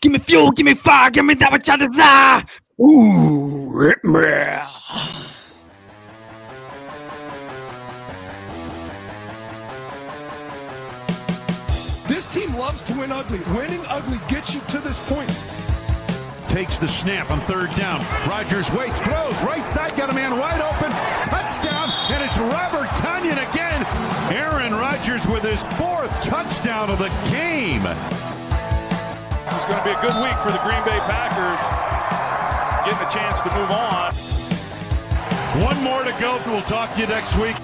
Give me fuel, give me fire, give me that which I desire. Ooh, rip me. This team loves to win ugly. Winning ugly gets you to this point. Takes the snap on third down. Rodgers waits, throws, right side, got a man wide open. Touchdown, and it's Robert Tonyan again. Aaron Rodgers with his fourth touchdown of the game. It's going to be a good week for the Green Bay Packers. Getting a chance to move on. One more to go. But we'll talk to you next week.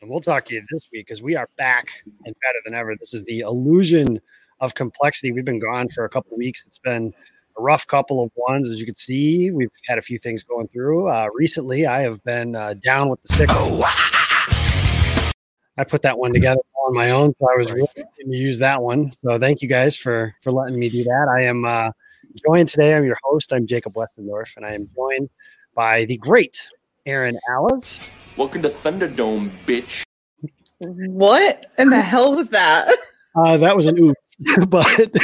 And we'll talk to you this week because we are back and better than ever. This is the illusion of complexity. We've been gone for a couple of weeks. It's been a rough couple of ones, as you can see. We've had a few things going through. Uh, recently, I have been uh, down with the sick. I put that one together on my own, so I was really going to use that one. So thank you guys for for letting me do that. I am uh, joined today. I'm your host. I'm Jacob Westendorf, and I am joined by the great Erin Alice. Welcome to Thunderdome, bitch. What in the hell was that? Uh, that was an oops, but was,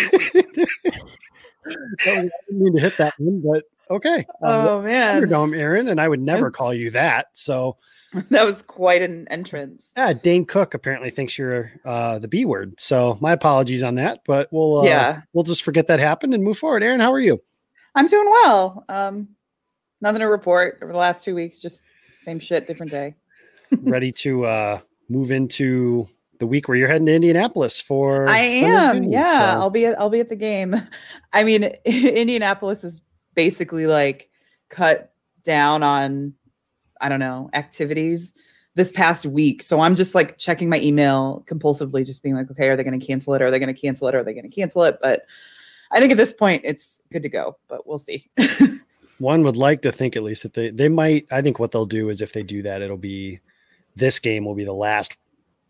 I didn't mean to hit that one, but okay. Um, Oh man, Thunderdome, Erin, and I would never That's- call you that. So, that was quite an entrance. yeah, Dane Cook apparently thinks you're uh, the B word. So, my apologies on that, but we'll uh, Yeah. we'll just forget that happened and move forward. Erin, how are you? I'm doing well. Um, nothing to report over the last two weeks. Just same shit, different day. Ready to uh, move into the week where you're heading to Indianapolis for? I am. game, Yeah, so- I'll be. At, I'll be at the game. I mean, Indianapolis is basically like cut down on. I don't know activities this past week. So I'm just like checking my email compulsively, just being like, okay, are they going to cancel it? Are they going to cancel it? Are they going to cancel it? But I think at this point it's good to go, but we'll see. one would like to think at least that they they might i think what they'll do is if they do that it'll be this game will be the last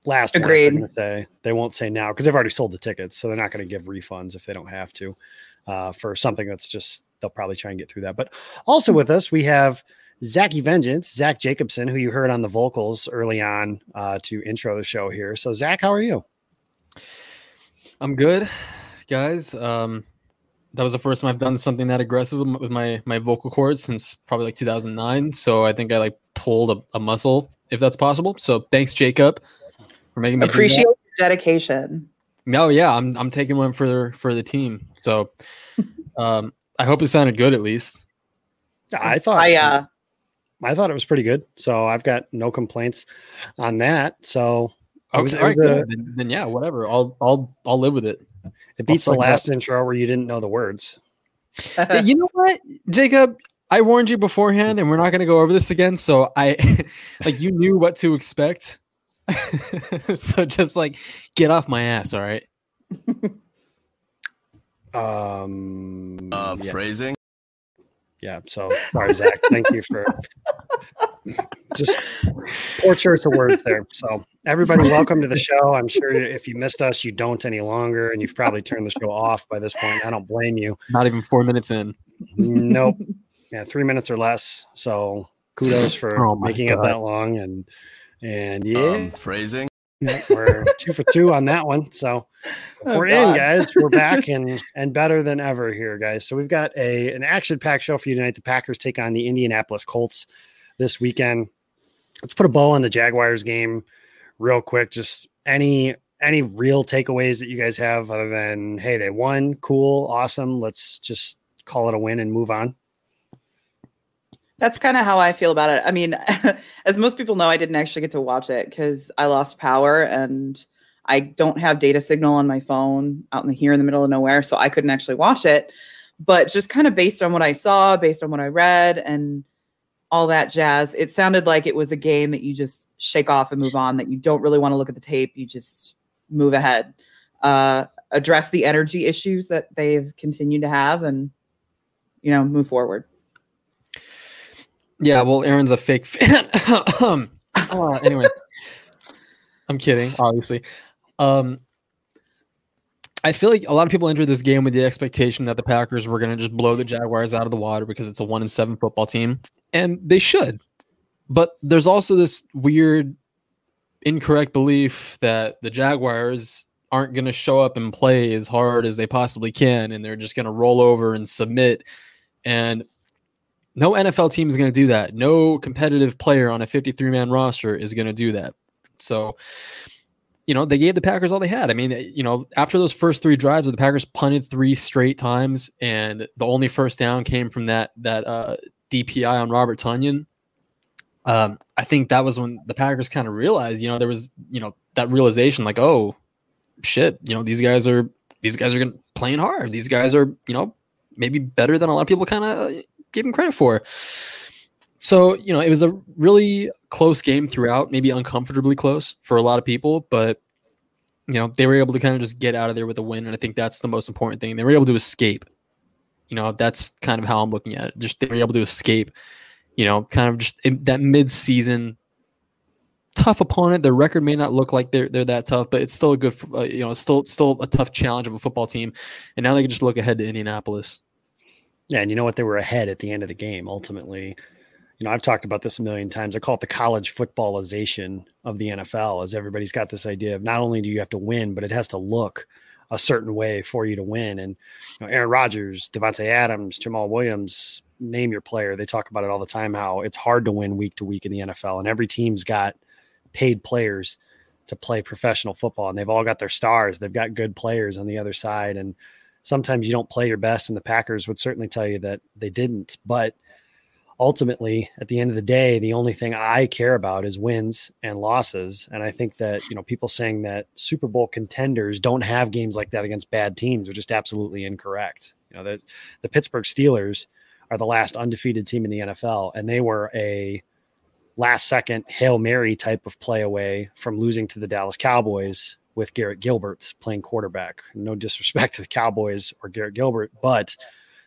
last one, Agreed. gonna say they won't say now because they've already sold the tickets so they're not going to give refunds if they don't have to uh, for something that's just they'll probably try and get through that but also with us we have Zachy Vengeance, Zach Jacobson, who you heard on the vocals early on uh, to intro the show here. So, Zach, how are you? I'm good, guys. Um, that was the first time I've done something that aggressive with my- my my vocal cords since probably like 2009. So I think I like pulled a, a muscle, if that's possible. So thanks, Jacob, for making me. Appreciate your dedication. No, yeah, I'm I'm taking one for the for the team. So um, I hope it sounded good at least. I thought I uh, I thought it was pretty good. So I've got no complaints on that. So it was, Okay, it, was alright, a, good. then, then yeah, whatever. I'll I'll I'll live with it. it beats the suck it up. last intro where you didn't know the words. You know what, Jacob? I warned you beforehand, and we're not going to go over this again. So I, like, you knew what to expect. so just like get off my ass, all right? Um, Uh, yeah, phrasing. yeah. So sorry, Zach. Thank you for just poor choice of words there. So everybody, welcome to the show. I'm sure if you missed us, you don't any longer, and you've probably turned the show off by this point. I don't blame you. Not even four minutes in. Nope. Yeah, three minutes or less. So kudos for Oh my making it that long, and and yeah. Um, phrasing. Yeah, we're two for two on that one. So Oh, we're in, guys. We're back and and better than ever here, guys. So we've got a an action packed show for you tonight. The Packers take on the Indianapolis Colts this weekend. Let's put a bow on the Jaguars game real quick. Just any any real takeaways that you guys have other than hey, they won, cool, awesome. Let's just call it a win and move on. That's kind of how I feel about it. I mean, as most people know, I didn't actually get to watch it because I lost power and I don't have data signal on my phone out in the here in the middle of nowhere, so I couldn't actually watch it. But just kind of based on what I saw, based on what I read, and all that jazz, it sounded like it was a game that you just shake off and move on. That you don't really want to look at the tape. You just move ahead, uh, address the energy issues that they've continued to have, and you know, move forward. Yeah, well, Erin's a fake fan. um, uh, anyway, I'm kidding, obviously. Um, I feel like a lot of people entered this game with the expectation that the Packers were going to just blow the Jaguars out of the water because it's a one in seven football team, and they should. But there's also this weird, incorrect belief that the Jaguars aren't going to show up and play as hard as they possibly can, and they're just going to roll over and submit. And no NFL team is going to do that. No competitive player on a 53 man roster is going to do that. So, you know, they gave the Packers all they had. I mean, you know, after those first three drives where the Packers punted three straight times and the only first down came from that that uh, DPI on Robert Tonyan. Um, I think that was when the Packers kind of realized, you know, there was, you know, that realization like, oh, shit, you know, these guys are these guys are going playing hard. These guys are, you know, maybe better than a lot of people kind of gave him credit for. So, you know, it was a really close game throughout, maybe uncomfortably close for a lot of people, but you know, they were able to kind of just get out of there with a win. And I think that's the most important thing. They were able to escape. You know, that's kind of how I'm looking at it. Just they were able to escape, you know, kind of just that mid season tough opponent. Their record may not look like they're they're that tough, but it's still a good, uh, you know, still still a tough challenge of a football team. And now they can just look ahead to Indianapolis. Yeah, and you know what? They were ahead at the end of the game. Ultimately, you know, I've talked about this a million times. I call it the college footballization of the NFL, as everybody's got this idea of not only do you have to win, but it has to look a certain way for you to win. And you know, Aaron Rodgers, Davante Adams, Jamaal Williams, name your player. They talk about it all the time how it's hard to win week to week in the NFL, and every team's got paid players to play professional football, and they've all got their stars. They've got good players on the other side, and sometimes you don't play your best. And the Packers would certainly tell you that they didn't, but ultimately at the end of the day the only thing i care about is wins and losses and i think that you know people saying that super bowl contenders don't have games like that against bad teams are just absolutely incorrect you know the, the pittsburgh steelers are the last undefeated team in the nfl and they were a last second hail mary type of play away from losing to the dallas cowboys with garrett gilbert playing quarterback no disrespect to the cowboys or garrett gilbert but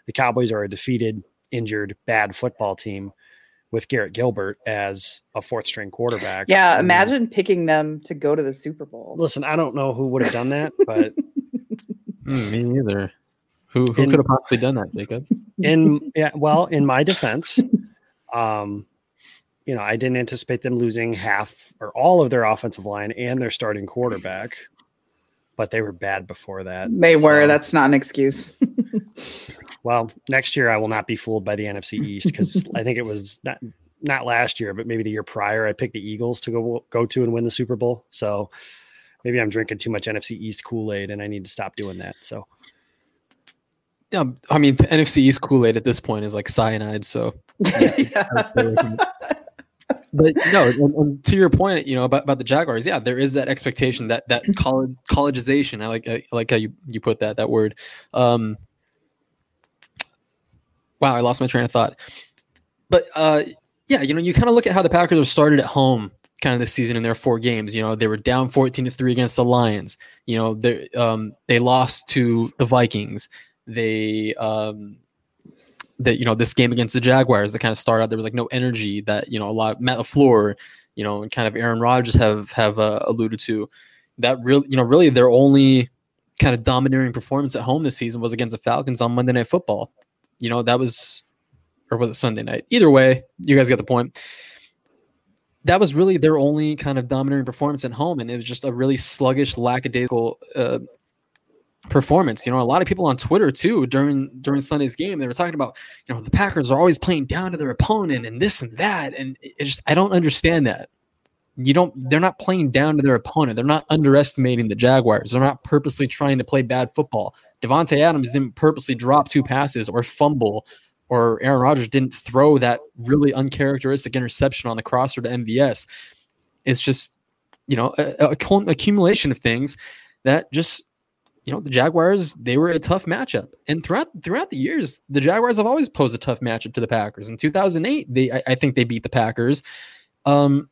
the cowboys are a defeated injured bad football team with Garrett Gilbert as a fourth string quarterback. Yeah, imagine picking them to go to the Super Bowl. Listen, I don't know who would have done that, but mm, me neither. Who who could have possibly done that, Jacob? In yeah, well, in my defense, um, you know, I didn't anticipate them losing half or all of their offensive line and their starting quarterback, but they were bad before that. They so. were. That's not an excuse. well, next year I will not be fooled by the NFC East because I think it was not not last year, but maybe the year prior I picked the Eagles to go go to and win the Super Bowl. So maybe I'm drinking too much NFC East Kool Aid and I need to stop doing that. So. Yeah, I mean, the NFC East Kool Aid at this point is like cyanide. So, yeah. But no, and, and, to your point, you know about, about the Jaguars, yeah, there is that expectation that that college collegeization. I like I like how you you put that that word. Um, wow, I lost my train of thought. But uh, yeah, you know, you kind of look at how the Packers have started at home kind of this season in their four games. You know, they were down 14 to 3 against the Lions. You know, they um they lost to the Vikings. They um that you know, this game against the Jaguars that kind of started out there was like no energy that, you know, a lot of Matt LaFleur, you know, and kind of Aaron Rodgers have have uh, alluded to. That really, you know, really their only kind of domineering performance at home this season was against the Falcons on Monday Night Football you know, that was, or was it Sunday night? Either way, you guys get the point. That was really their only kind of domineering performance at home, and it was just a really sluggish, lackadaisical uh, performance. You know, a lot of people on Twitter too during during Sunday's game, they were talking about, you know, the Packers are always playing down to their opponent and this and that, and it just I don't understand that. You don't. They're not playing down to their opponent. They're not underestimating the Jaguars. They're not purposely trying to play bad football. Davante Adams didn't purposely drop two passes or fumble, or Aaron Rodgers didn't throw that really uncharacteristic interception on the crosser to MVS. It's just, you know, a, a accumulation of things that just, you know, the Jaguars they were a tough matchup, and throughout throughout the years, the Jaguars have always posed a tough matchup to the Packers. In 2008, they I, I think they beat the Packers. Um,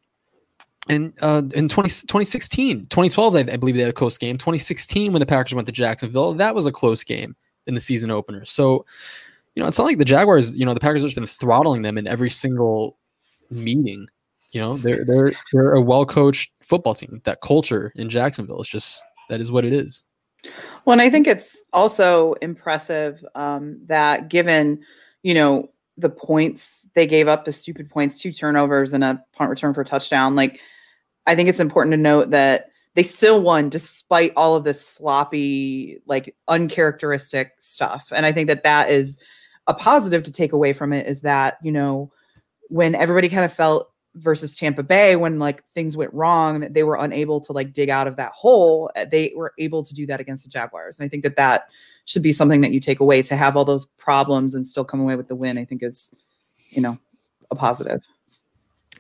and uh, in 20, 2016, 2012, I, I believe they had a close game. 2016, when the Packers went to Jacksonville, that was a close game in the season opener. So, you know, it's not like the Jaguars, you know, the Packers have just been throttling them in every single meeting. You know, they're they're they're a well coached football team. That culture in Jacksonville is just that is what it is. Well, and I think it's also impressive um, that given, you know, the points they gave up, the stupid points, two turnovers and a punt return for a touchdown, like I think it's important to note that they still won despite all of this sloppy, like uncharacteristic stuff. And I think that that is a positive to take away from it is that, you know, when everybody kind of felt versus Tampa Bay when like things went wrong that they were unable to like dig out of that hole uh, they were able to do that against the Jaguars. And I think that that should be something that you take away. To have all those problems and still come away with the win I think is you know a positive.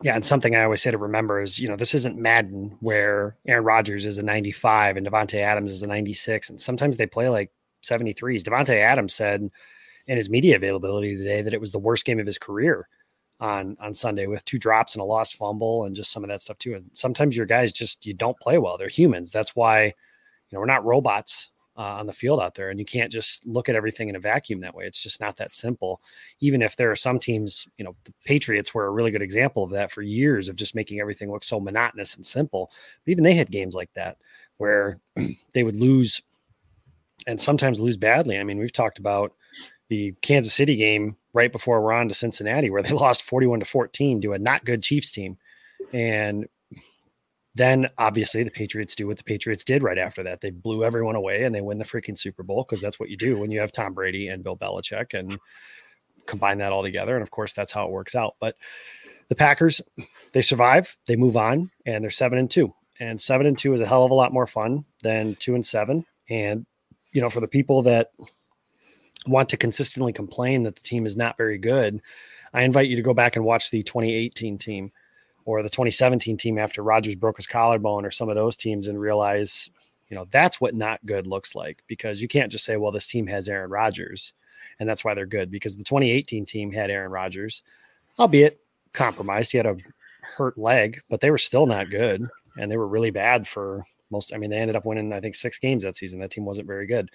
Yeah, and something I always say to remember is, you know, this isn't Madden where Aaron Rodgers is a 95 and Davante Adams is a 96, and sometimes they play like 73s. Davante Adams said in his media availability today that it was the worst game of his career on on Sunday with two drops and a lost fumble and just some of that stuff too. And sometimes your guys just you don't play well. They're humans. That's why you know we're not robots uh, on the field out there, and you can't just look at everything in a vacuum that way. It's just not that simple. Even if there are some teams, you know, the Patriots were a really good example of that for years of just making everything look so monotonous and simple. But even they had games like that where they would lose and sometimes lose badly. I mean, we've talked about the Kansas City game right before we're on to Cincinnati, where they lost 41 to 14 to a not good Chiefs team. And then obviously the Patriots do what the Patriots did right after that. They blew everyone away and they win the freaking Super Bowl because that's what you do when you have Tom Brady and Bill Belichick and combine that all together. And of course, that's how it works out. But the Packers, they survive, they move on, and they're seven and two. And seven and two is a hell of a lot more fun than two and seven. And, you know, for the people that want to consistently complain that the team is not very good, I invite you to go back and watch the 2018 team or the 2017 team after Rodgers broke his collarbone or some of those teams and realize, you know, that's what not good looks like because you can't just say, well, this team has Aaron Rodgers and that's why they're good because the 2018 team had Aaron Rodgers, albeit compromised. He had a hurt leg, but they were still not good and they were really bad for most. I mean, they ended up winning, I think, six games that season. That team wasn't very good.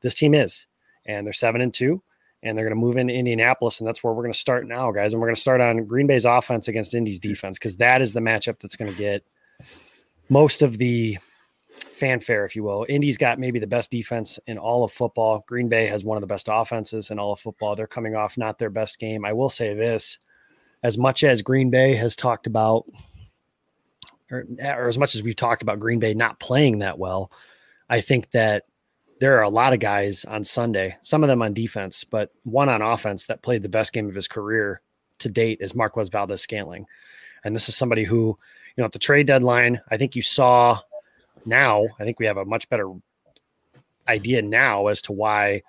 This team is and they're seven and two, and they're going to move into Indianapolis, and that's where we're going to start now, guys. And we're going to start on Green Bay's offense against Indy's defense because that is the matchup that's going to get most of the fanfare, if you will. Indy's got maybe the best defense in all of football. Green Bay has one of the best offenses in all of football. They're coming off not their best game. I will say this as much as Green Bay has talked about, or, or as much as we've talked about Green Bay not playing that well, I think that there are a lot of guys on Sunday, some of them on defense, but one on offense that played the best game of his career to date is Marquez Valdes Scantling. And this is somebody who, you know, at the trade deadline, I think you saw now, I think we have a much better idea now as to why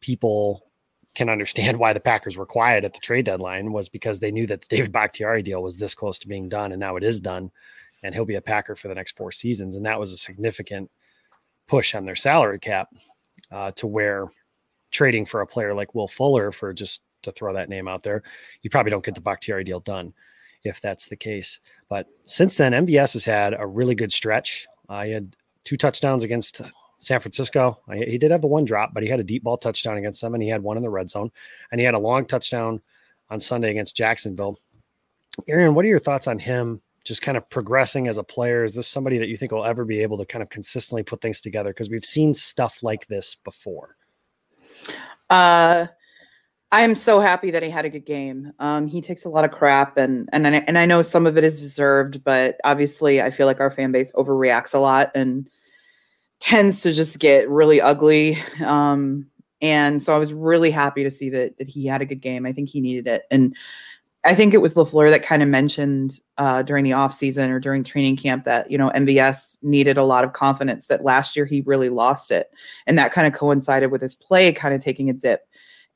people can understand why the Packers were quiet at the trade deadline was because they knew that the David Bakhtiari deal was this close to being done and now it is done and he'll be a Packer for the next four seasons. And that was a significant push on their salary cap uh, to where trading for a player like Will Fuller for just to throw that name out there, you probably don't get the Bakhtiari deal done if that's the case. But since then, MVS has had a really good stretch. Uh, had two touchdowns against San Francisco. He did have the one drop, but he had a deep ball touchdown against them, and he had one in the red zone, and he had a long touchdown on Sunday against Jacksonville. Erin, what are your thoughts on him just kind of progressing as a player? Is this somebody that you think will ever be able to kind of consistently put things together? Because we've seen stuff like this before. Uh, I'm so happy that he had a good game. Um, he takes a lot of crap, and and I, and I know some of it is deserved, but obviously, I feel like our fan base overreacts a lot and tends to just get really ugly. Um, and so I was really happy to see that that he had a good game. I think he needed it, and I think it was LaFleur that kind of mentioned uh, during the off season or during training camp that you know MVS needed a lot of confidence. That last year he really lost it, and that kind of coincided with his play kind of taking a dip.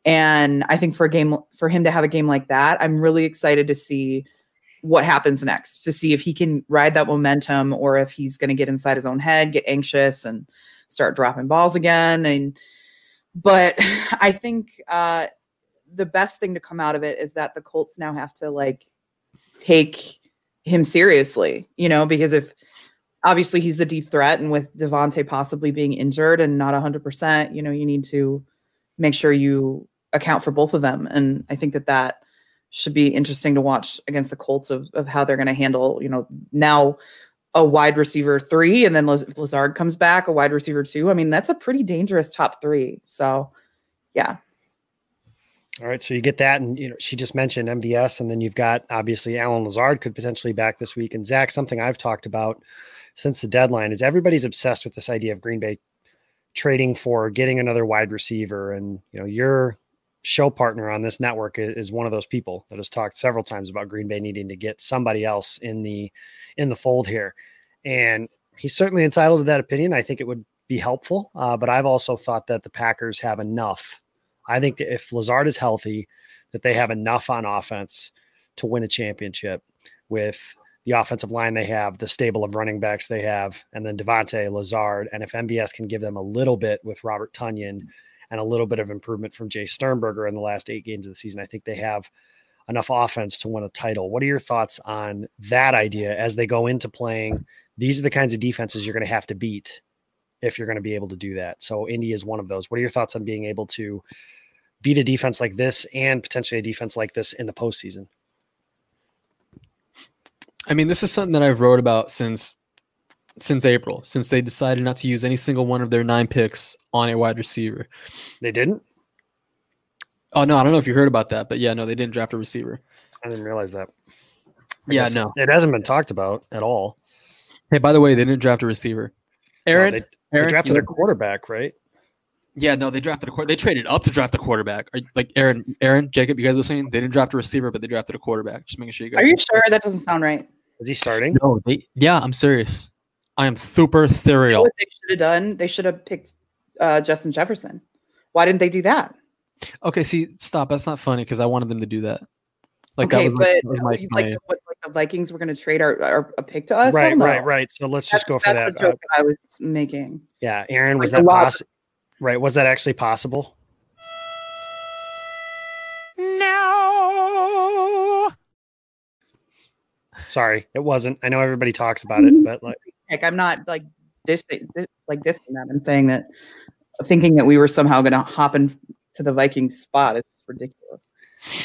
And I think for a game for him to have a game like that, I'm really excited to see what happens next. To see if he can ride that momentum or if he's going to get inside his own head, get anxious, and start dropping balls again. And but I think. Uh, the best thing to come out of it is that the Colts now have to like take him seriously, you know, because if obviously he's the deep threat and with Davante possibly being injured and not 100%, you know, you need to make sure you account for both of them. And I think that that should be interesting to watch against the Colts of, of how they're going to handle, you know, now a wide receiver three and then Lazard comes back, a wide receiver two. I mean, that's a pretty dangerous top three. So, yeah, all right, so you get that, and you know she just mentioned MVS, and then you've got obviously Allen Lazard could potentially back this week, and Zach, something I've talked about since the deadline is everybody's obsessed with this idea of Green Bay trading for getting another wide receiver. And, you know, your show partner on this network is, one of those people that has talked several times about Green Bay needing to get somebody else in the in the fold here. And he's certainly entitled to that opinion. I think it would be helpful. Uh, but I've also thought that the Packers have enough. I think that if Lazard is healthy, that they have enough on offense to win a championship with the offensive line they have, the stable of running backs they have, and then Davante Lazard. And if MVS can give them a little bit with Robert Tonyan and a little bit of improvement from Jace Sternberger in the last eight games of the season, I think they have enough offense to win a title. What are your thoughts on that idea as they go into playing? These are the kinds of defenses you're going to have to beat if you're going to be able to do that. So Indy is one of those. What are your thoughts on being able to beat a defense like this and potentially a defense like this in the postseason? I mean, this is something that I've wrote about since since April, since they decided not to use any single one of their nine picks on a wide receiver. They didn't. Oh no, I don't know if you heard about that, but yeah, no, they didn't draft a receiver. I didn't realize that. I yeah, no. it hasn't been talked about at all. Hey, by the way, they didn't draft a receiver. Erin, they, they Erin, drafted you- their quarterback, right? Yeah, no, they drafted a quarter. They traded up to draft a quarterback. Are, like Erin, Erin, Jacob, you guys listening? They didn't draft a receiver, but they drafted a quarterback. Just making sure you guys. Are you sure that doesn't sound right? Is he starting? No, they. Yeah, I'm serious. I am super You know what they should have done? They should have picked uh, Justin Jefferson. Why didn't they do that? Okay, see, stop. That's not funny because I wanted them to do that. Like okay, that was, but that was my, like, my- what, like the Vikings were going to trade our, our a pick to us. right, right, right. So let's just That's- go for that. the Uh, that I was making. yeah, Erin, was Like that a possible? Right, was that actually possible? No. Sorry, it wasn't. I know everybody talks about it, but like, Like I'm not like this, this like this and that. I'm saying that thinking that we were somehow going to hop into the Vikings spot is ridiculous.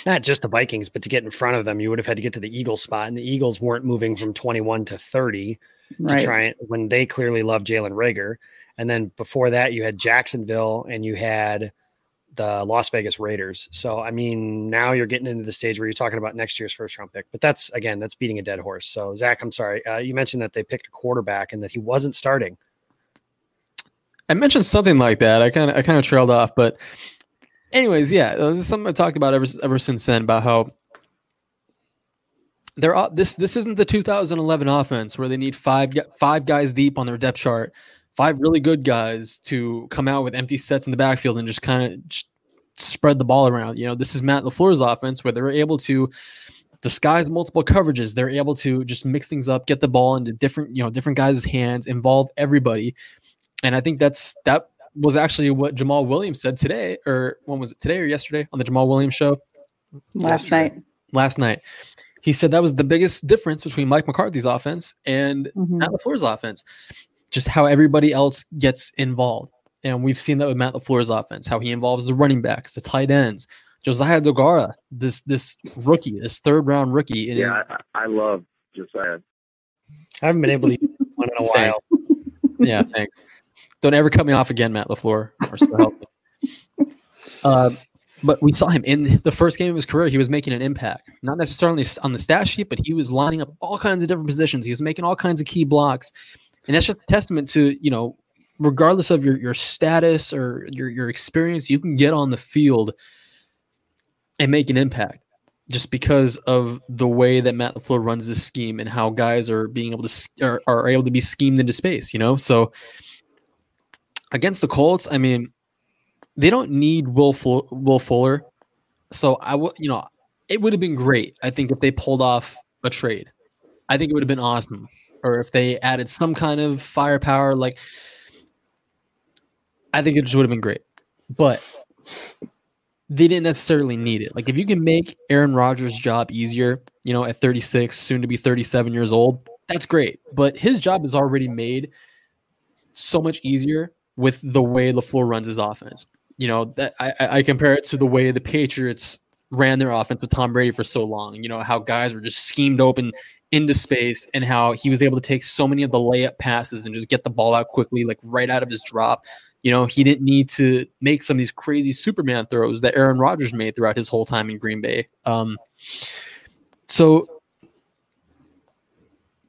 not just the Vikings, but to get in front of them, you would have had to get to the Eagles spot, and the Eagles weren't moving from 21 to 30 Right. to try and when they clearly love Jalen Reagor. And then before that, you had Jacksonville and you had the Las Vegas Raiders. So, I mean, now you're getting into the stage where you're talking about next year's first round pick. But that's, again, that's beating a dead horse. So, Zach, I'm sorry. Uh, you mentioned that they picked a quarterback and that he wasn't starting. I mentioned something like that. I kind of I kind of trailed off, but anyways, yeah, this is something I talked about ever ever since then about how they're this this isn't the 2011 offense where they need five five guys deep on their depth chart, five really good guys to come out with empty sets in the backfield and just kind of spread the ball around. You know, this is Matt LaFleur's offense where they're able to disguise multiple coverages. They're able to just mix things up, get the ball into different, you know, different guys' hands, involve everybody. And I think that's that was actually what Jamaal Williams said today, or when was it today or yesterday on the Jamaal Williams show Last yesterday. night. last night? He said that was the biggest difference between Mike McCarthy's offense and Mhm. Matt LaFleur's offense. Just how everybody else gets involved. And we've seen that with Matt LaFleur's offense, how he involves the running backs, the tight ends. Josiah Deguara, this this rookie, this third round rookie. in- Yeah, I, I love Josiah. I haven't been able to use one in a while. yeah, thanks. Don't ever cut me off again, Matt LaFleur, or so help me. Uh, but we saw him in the first game of his career. He was making an impact, not necessarily on the stat sheet, but he was lining up all kinds of different positions. He was making all kinds of key blocks, and that's just a testament to you know, regardless of your your status or your your experience, you can get on the field and make an impact just because of the way that Matt LaFleur runs this scheme and how guys are being able to are, are able to be schemed into space, you know? So against the Colts, I mean, they don't need Will Will Fuller. So I would, you know, it would have been great, I think, if they pulled off a trade. I think it would have been awesome. Or if they added some kind of firepower, like I think it just would have been great. But they didn't necessarily need it. Like if you can make Aaron Rodgers' job easier, you know, at 36, soon to be 37 years old, that's great. But his job is already made so much easier with the way LaFleur runs his offense. You know, that I, I I compare it to the way the Patriots ran their offense with Tom Brady for so long. You know, how guys were just schemed open into space and how he was able to take so many of the layup passes and just get the ball out quickly, like right out of his drop. You know, he didn't need to make some of these crazy Superman throws that Aaron Rodgers made throughout his whole time in Green Bay. Um, so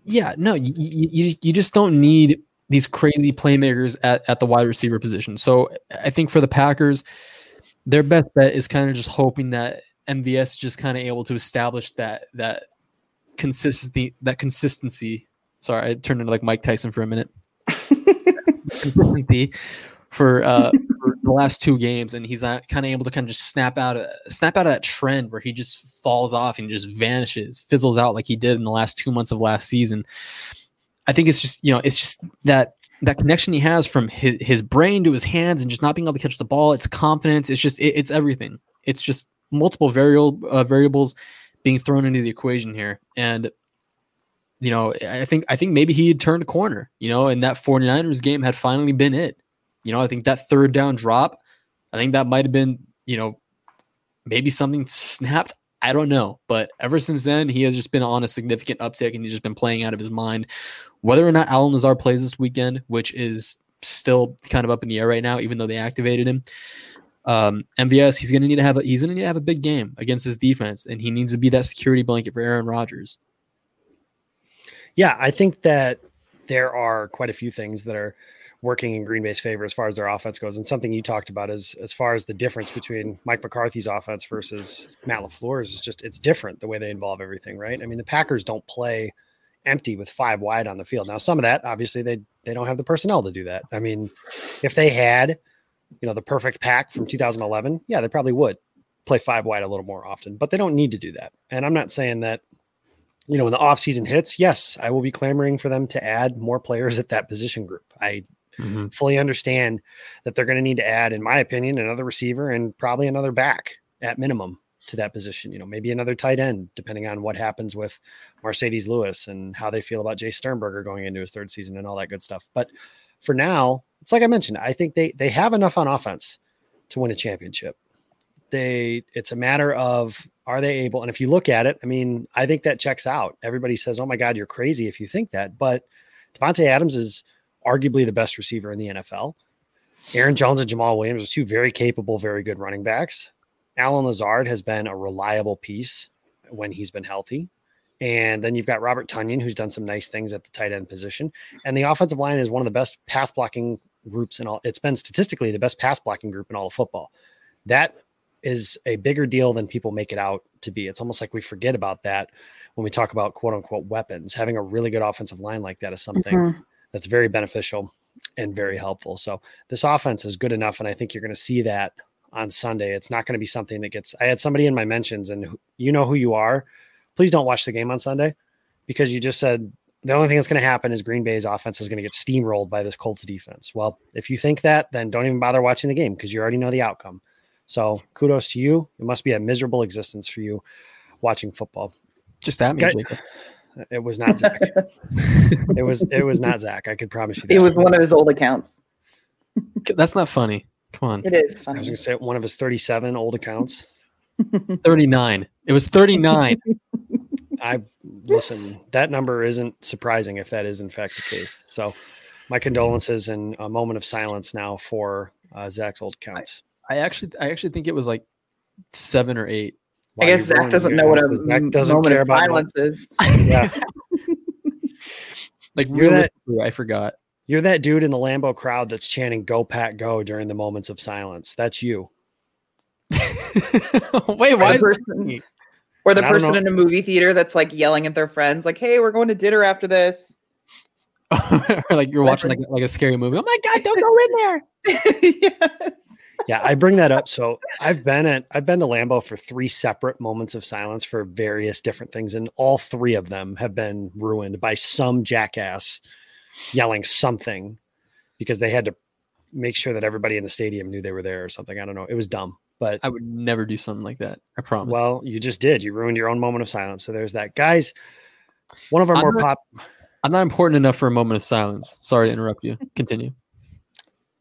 Yeah, no, you, you you just don't need these crazy playmakers at, at the wide receiver position. So I think for the Packers, their best bet is kind of just hoping that MVS just kind of able to establish that that consistency that consistency. Sorry, I turned into like Mike Tyson for a minute. consistency for uh for the last two games, and he's uh, kind of able to kind of just snap out a snap out of that trend where he just falls off and just vanishes, fizzles out like he did in the last two months of last season. I think it's just you know it's just that that connection he has from his, his brain to his hands and just not being able to catch the ball. It's confidence. It's just it, it's everything. It's just multiple variable uh, variables being thrown into the equation here, and you know I think I think maybe he had turned a corner. You know, and that 49ers game had finally been it. You know, I think that third down drop, I think that might have been you know maybe something snapped. I don't know. But ever since then, he has just been on a significant uptick and he's just been playing out of his mind. Whether or not Allen Lazard plays this weekend, which is still kind of up in the air right now, even though they activated him. Um, MVS, he's gonna need to have a he's gonna need to have a big game against his defense, and he needs to be that security blanket for Aaron Rodgers. Yeah, I think that there are quite a few things that are working in Green Bay's favor as far as their offense goes. And something you talked about is as far as the difference between Mike McCarthy's offense versus Matt LaFleur's is just it's different the way they involve everything, right? I mean, the Packers don't play empty with five wide on the field. Now, some of that obviously they they don't have the personnel to do that. I mean, if they had, you know, the perfect pack from 2011, yeah, they probably would play five wide a little more often, but they don't need to do that. And I'm not saying that you know, when the offseason hits, yes, I will be clamoring for them to add more players at that position group. I mm-hmm. fully understand that they're going to need to add, in my opinion, another receiver and probably another back at minimum to that position. You know, maybe another tight end, depending on what happens with Marcedes Lewis and how they feel about Jace Sternberger going into his third season and all that good stuff. But for now, it's like I mentioned, I think they they have enough on offense to win a championship. They it's a matter of are they able? And if you look at it, I mean, I think that checks out. Everybody says, "Oh my God, you're crazy if you think that," but Davante Adams is arguably the best receiver in the NFL. Aaron Jones and Jamaal Williams are two very capable, very good running backs. Allen Lazard has been a reliable piece when he's been healthy. And then you've got Robert Tonyan, who's done some nice things at the tight end position. And the offensive line is one of the best pass blocking groups in all. It's been statistically the best pass blocking group in all of football. That is a bigger deal than people make it out to be. It's almost like we forget about that when we talk about quote unquote weapons. Having a really good offensive line like that is something mm-hmm. that's very beneficial and very helpful. So this offense is good enough, and I think you're going to see that on Sunday. It's not going to be something that gets. I had somebody in my mentions, and you know who you are. Please don't watch the game on Sunday because you just said the only thing that's going to happen is Green Bay's offense is going to get steamrolled by this Colts defense. Well, if you think that, then don't even bother watching the game because you already know the outcome. So kudos to you. It must be a miserable existence for you watching football. Just that me, okay. It was not Zach. it was it was not Zach. I could promise you. That. It was one of his old accounts. That's not funny. Come on. It is funny. I was gonna say one of his 37 old accounts. 39. It was 39. I listen, that number isn't surprising if that is in fact the case. So my condolences and a moment of silence now for uh, Zach's old counts. I actually I actually think it was like seven or eight. I guess Zach doesn't know what a Zach doesn't moment care of about silence is. Yeah. like realistically, I forgot. You're that dude in the Lambeau crowd that's chanting "Go Pack Go" during the moments of silence. That's you. Wait, why? Person, or the person in a movie theater that's like yelling at their friends, like, "Hey, we're going to dinner after this." or like you're watching like like a scary movie. Oh my god, don't go in there. yes yeah, I bring that up. So I've been at I've been to Lambeau for three separate moments of silence for various different things, and all three of them have been ruined by some jackass yelling something because they had to make sure that everybody in the stadium knew they were there or something. I don't know. It was dumb, but I would never do something like that. I promise. Well, you just did. You ruined your own moment of silence. So there's that, guys. One of our I'm more not, pop. I'm not important enough for a moment of silence. Sorry to interrupt you. Continue.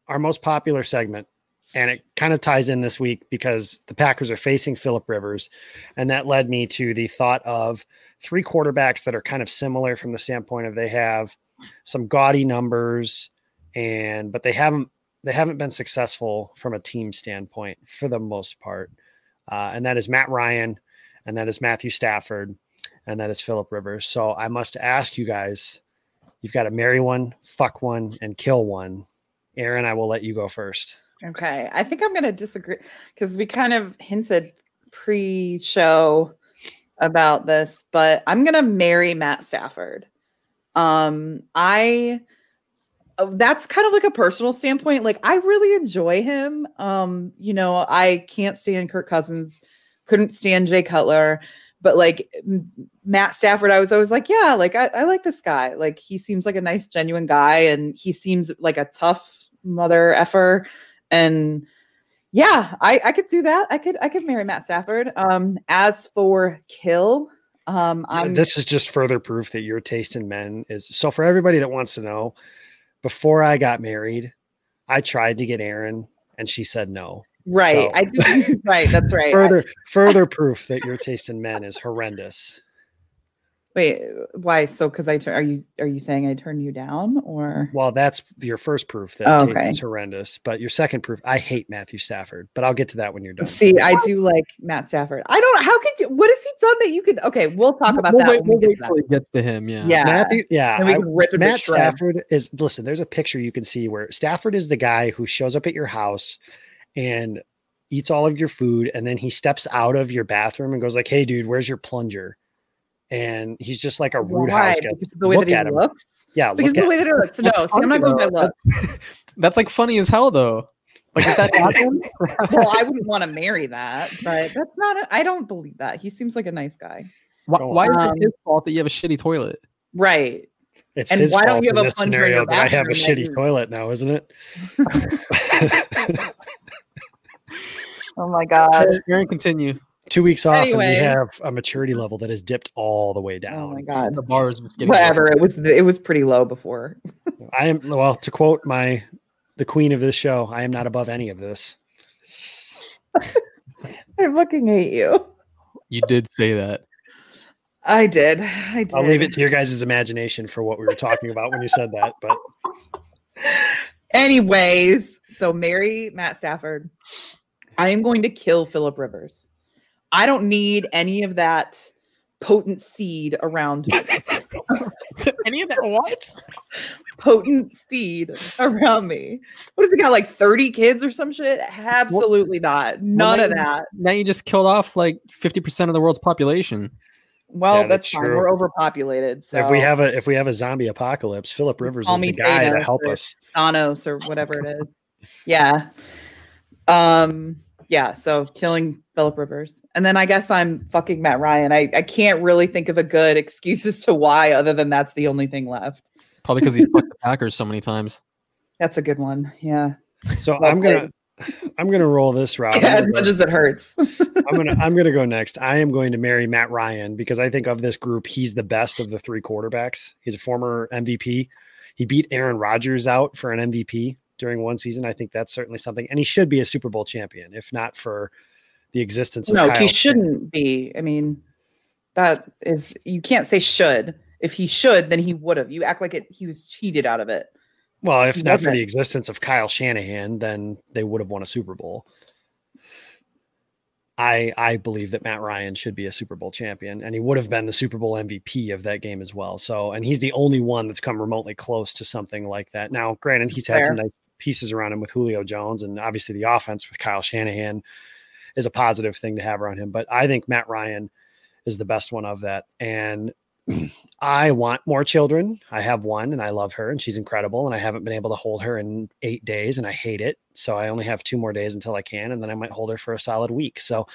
Our most popular segment and it kind of ties in this week because the Packers are facing Philip Rivers. And that led me to the thought of three quarterbacks that are kind of similar from the standpoint of they have some gaudy numbers and but they haven't they haven't been successful from a team standpoint for the most part. Uh, and that is Matt Ryan and that is Matthew Stafford. and that is Philip Rivers. So I must ask you guys, you've got to marry one, fuck one, and kill one. Erin, I will let you go first. Okay. I think I'm going to disagree because we kind of hinted pre show about this, but I'm going to marry Matt Stafford. Um, I that's kind of like a personal standpoint. Like I really enjoy him. Um, you know, I can't stand Kirk Cousins, couldn't stand Jay Cutler, but like Matt Stafford, I was always like, yeah, like I, I like this guy. Like he seems like a nice, genuine guy, and he seems like a tough mother effer. And yeah, I, I could do that. I could I could marry Matt Stafford. Um, as for kill, um, I'm this is just further proof that your taste in men is so for everybody that wants to know before i got married i tried to get aaron and she said no right. so- I right. That's right. Further further proof that your taste in men is horrendous wait, why? So because I tur- are you are you saying I turned you down or well that's your first proof that Oh, okay. is horrendous but your second proof i hate matthew stafford but i'll get to that when you're done see? I do like Matt Stafford. I don't. How could you? What has he done that you could? Okay, we'll talk about we'll that. wait, when we we'll get wait to that. till it gets to him. Yeah. Yeah. matthew yeah And we I- can rip him Matt. Stafford is listen. There's a picture you can see where Stafford is the guy who shows up at your house and eats all of your food, and then he steps out of your bathroom and goes like, "Hey, dude, where's your plunger?" And he's just like a rude Why? house guest. Because of the way Look that he at him. looks. Yeah, Because look of the way that he looks. No, see, I'm not going by looks. That's, that's like funny as hell though. Like if that happened, well, I wouldn't want to marry that, but that's not. A, I don't believe that. He seems like a nice guy. why, Go why is on. it um, his fault that you have a shitty toilet? Right. it's And his why don't fault you in have a this scenario that I have a shitty you- toilet now, isn't it? Oh my god. Erin, continue. Two weeks off, and we have a maturity level that has dipped all the way down. Oh my god. The bar is just getting Whatever. It was. It was pretty low before. I am well to quote my the queen of this show. I am not above any of this. I fucking hate you. You did say that. I did. I did. I'll leave it to your guys' imagination for what we were talking about when you said that. But Anyways, so marry Matt Stafford. I am going to kill Philip Rivers. I don't need any of that potent seed around me. Any of that? What? potent seed around me. What does he got? Like 30 kids or some shit? Absolutely not. None of then- that. Now you just killed off like fifty percent of the world's population. Well, Yeah, that's, that's fine. true. We're overpopulated. So if we have a if we have a zombie apocalypse, Philip Rivers Call is the me guy to help us. Thanos or whatever it is. Yeah. Um, yeah, so killing Philip Rivers. And then I guess I'm fucking Matt Ryan. I, I can't really think of a good excuse as to why, other than that's the only thing left. Probably because he's fucked the Packers so many times. That's a good one. Yeah. So Well I'm gonna I'm gonna roll this route. I'm as gonna much go- as it hurts. I'm gonna I'm gonna go next. I am going to marry Matt Ryan because I think of this group, he's the best of the three quarterbacks. He's a former MVP. He beat Aaron Rodgers out for an MVP during one season. I think that's certainly something, and he should be a Super Bowl champion, if not for the existence of no, Kyle he shouldn't be. I mean, that is you can't say should. If he should, then he would have. You act like it he was cheated out of it. Well, if He not for the existence of Kyle Shanahan, then they would have won a Super Bowl. I I believe that Matt Ryan should be a Super Bowl champion, and he would have been the Super Bowl MVP of that game as well. So, and he's the only one that's come remotely close to something like that. Now, granted, he's had some nice pieces around him with Julio Jones, and obviously the offense with Kyle Shanahan is a positive thing to have around him. But I think Matt Ryan is the best one of that, and I want more children. I have one and I love her and she's incredible. And I haven't been able to hold her in eight days and I hate it. So I only have two more days until I can. And then I might hold her for a solid week. So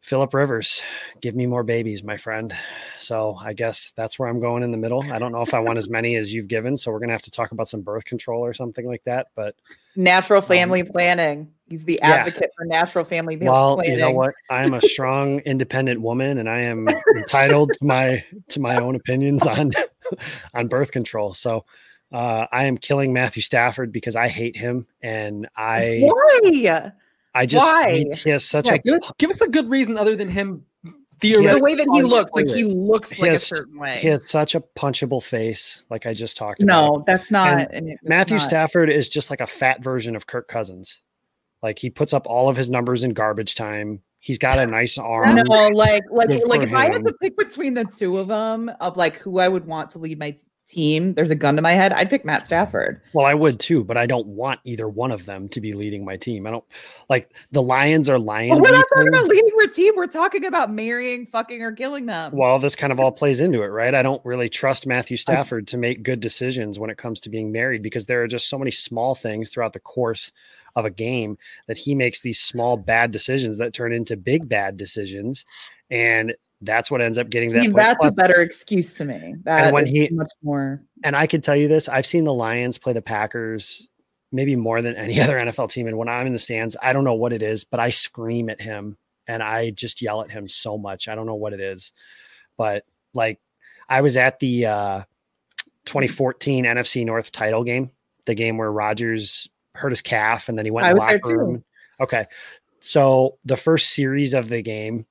Philip Rivers, give me more babies, my friend. So I guess that's where I'm going in the middle. I don't know if I want as many as you've given. So we're going to have to talk about some birth control or something like that. But Natural family planning. He's the Um, yeah. advocate for natural family well, planning. you know what? I am a strong, independent woman, and I am entitled to my to my own opinions on on birth control. So uh, I am killing Matthew Stafford because I hate him, and I Why? I just Why? he, he has such Yeah, a give, give us a good reason other than him. Yeah. The way that he looks, like he looks He like has- a certain way. he has such a punchable face, like I just talked about. no, that's not. and it's Matthew not. Stafford is just like a fat version of Kirk Cousins. Like he puts up all of his numbers in garbage time. He's got a nice arm. I arm. know, like, like, Good like for if I had to pick between the two of them of like who I would want to lead my team, there's a gun to my head. I'd pick Matt Stafford. Well, I would too, but I don't want either one of them to be leading my team. I don't like the Lions are Lions. we're not talking about leading your team. We're talking about marrying, fucking, or killing them. Well, this kind of all plays into it, right? I don't really trust Matthew Stafford to make good decisions when it comes to being married because there are just so many small things throughout the course of a game that he makes these small bad decisions that turn into big bad decisions. And that's what ends up getting that. See, point. that's a better excuse to me. That when is he- much more. and I can tell you this I've seen the Lions play the Packers maybe more than any other NFL team. And when I'm in the stands, I don't know what it is, but I scream at him and I just yell at him so much. I don't know what it is, but like I was at the uh, 2014 NFC North title game, the game where Rodgers hurt his calf and then he went I in the locker room. Okay. So the first series of the game,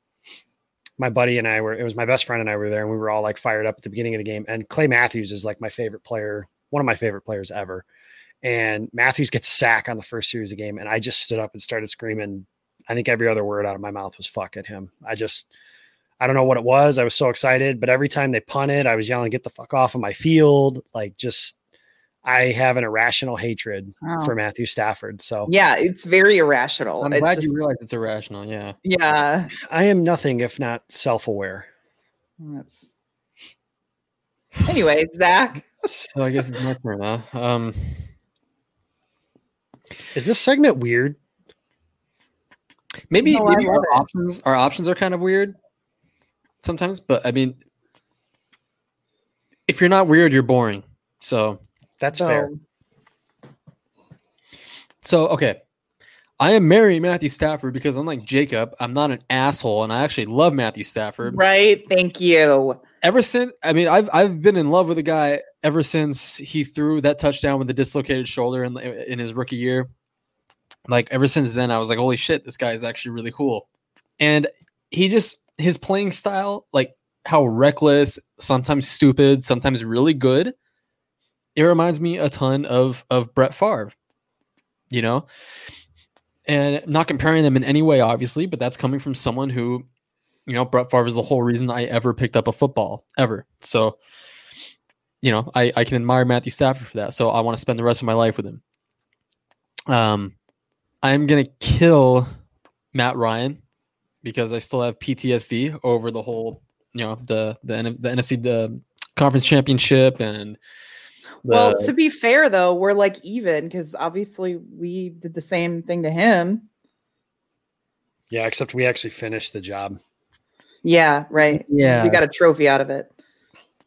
my buddy and I were, it was my best friend and I were there and we were all like fired up at the beginning of the game. And Clay Matthews is like my favorite player, one of my favorite players ever. And Matthews gets sacked on the first series of the game. And I just stood up and started screaming. I think every other word out of my mouth was fuck at him. I just, I don't know what it was. I was so excited, but every time they punted, I was yelling, get the fuck off of my field. Like just, I have an irrational hatred Wow. for Matthew Stafford. So Yeah, it's very irrational. I'm It's glad just- you realize it's irrational. Yeah. Yeah. I am nothing if not self aware. That's... Anyway, Zach. So I guess it's my turn, huh? Um, Is this segment weird? maybe, No, maybe our it. options our options are kind of weird sometimes, but I mean, if you're not weird, you're boring. So That's So, fair. So okay, I am marrying Matthew Stafford because I'm like Jacob, I'm not an asshole, and I actually love Matthew Stafford. Right. Thank you. Ever since, I mean, I've I've been in love with the guy ever since he threw that touchdown with the dislocated shoulder in in his rookie year. Like ever since then, I was like, holy shit, this guy is actually really cool, and he just his playing style, like how reckless, sometimes stupid, sometimes really good. It reminds me a ton of of Brett Favre you know? And not comparing them in any way obviously but that's coming from someone who you know brett Favre is the whole reason i ever picked up a football ever. So you know i, I can admire matthew stafford for that. So i want to spend the rest of my life with him. Um i'm gonna kill matt ryan because i still have ptsd over the whole you know the the, the nfc the conference championship and Well, to be fair though, we're like even because obviously we did the same thing to him. Yeah, except we actually finished the job. Yeah, right. Yeah. We got a trophy out of it.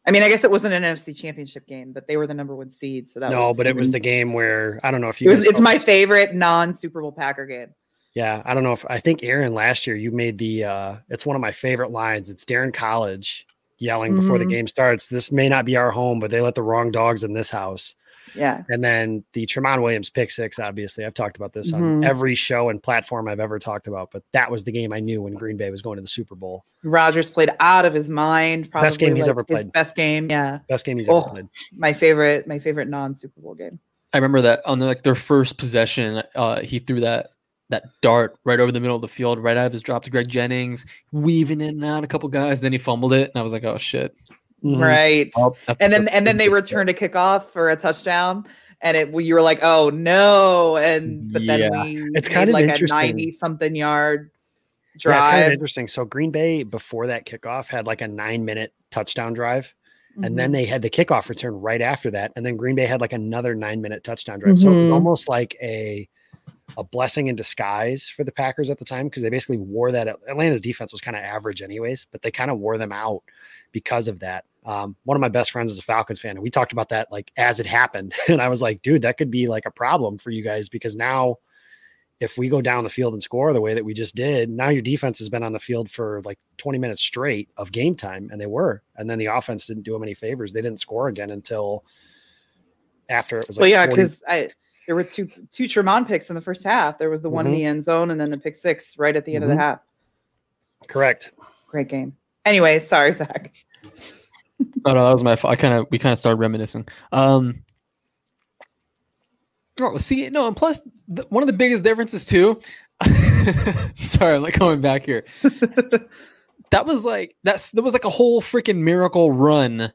I mean, I guess it wasn't an NFC championship game, but they were the number one seed. So that no, was, but it was the game where I don't know if it you was it's my this. favorite non Super Bowl Packer game. Yeah, I don't know if I think Aaron last year you made the uh it's one of my favorite lines. It's Daryn Colledge yelling before the Mhm. game starts. This may not be our home, but they let the wrong dogs in this house. Yeah. And then the Tramon Williams pick six, obviously. I've talked about this on Mhm. every show and platform I've ever talked about, but that was the game I knew when Green Bay was going to the Super Bowl. Rodgers played out of his mind. Probably Best game he's ever played. Best game. Yeah. Best game he's Oh. ever played. My favorite, my favorite non Super Bowl game. I remember that on the, like their first possession, uh, he threw that that dart right over the middle of the field, right out of his drop to Greg Jennings, weaving in and out a couple guys. Then he fumbled it, and I was like, "Oh shit!" Mhm. Right. Oh, that's- and then and then they returned a kickoff for a touchdown and it you were like oh no and but then Yeah. we It's kind of like a 90 something yard Yeah, it's kind of drive interesting. So Green Bay before that kickoff had like a nine minute touchdown drive. Mm-hmm. And then they had the kickoff return right after that. And then Green Bay had like another nine minute touchdown drive. So it was Mhm. almost like a a blessing in disguise for the Packers at the time because they basically wore that. Atlanta's defense was kind of average, anyways, but they kind of wore them out because of that. Um, one of my best friends is a Falcons fan, and we talked about that like as it happened. And I was like, dude, that could be like a problem for you guys because now if we go down the field and score the way that we just did, now your defense has been on the field for like 20 minutes straight of game time, and they were. And then the offense didn't do them any favors. They didn't score again until after it was like well yeah 40 because i there were two two Tramon picks in the first half there was the one in the end zone and then the pick six right at the end of Mhm. the half correct. great game anyway sorry zach Oh no, that was my. fault. I kind of we kind of started reminiscing. Um, oh, see, no, and plus the, one of the biggest differences too. Sorry, I'm like going back here. that was like that's that was like a whole freaking miracle run.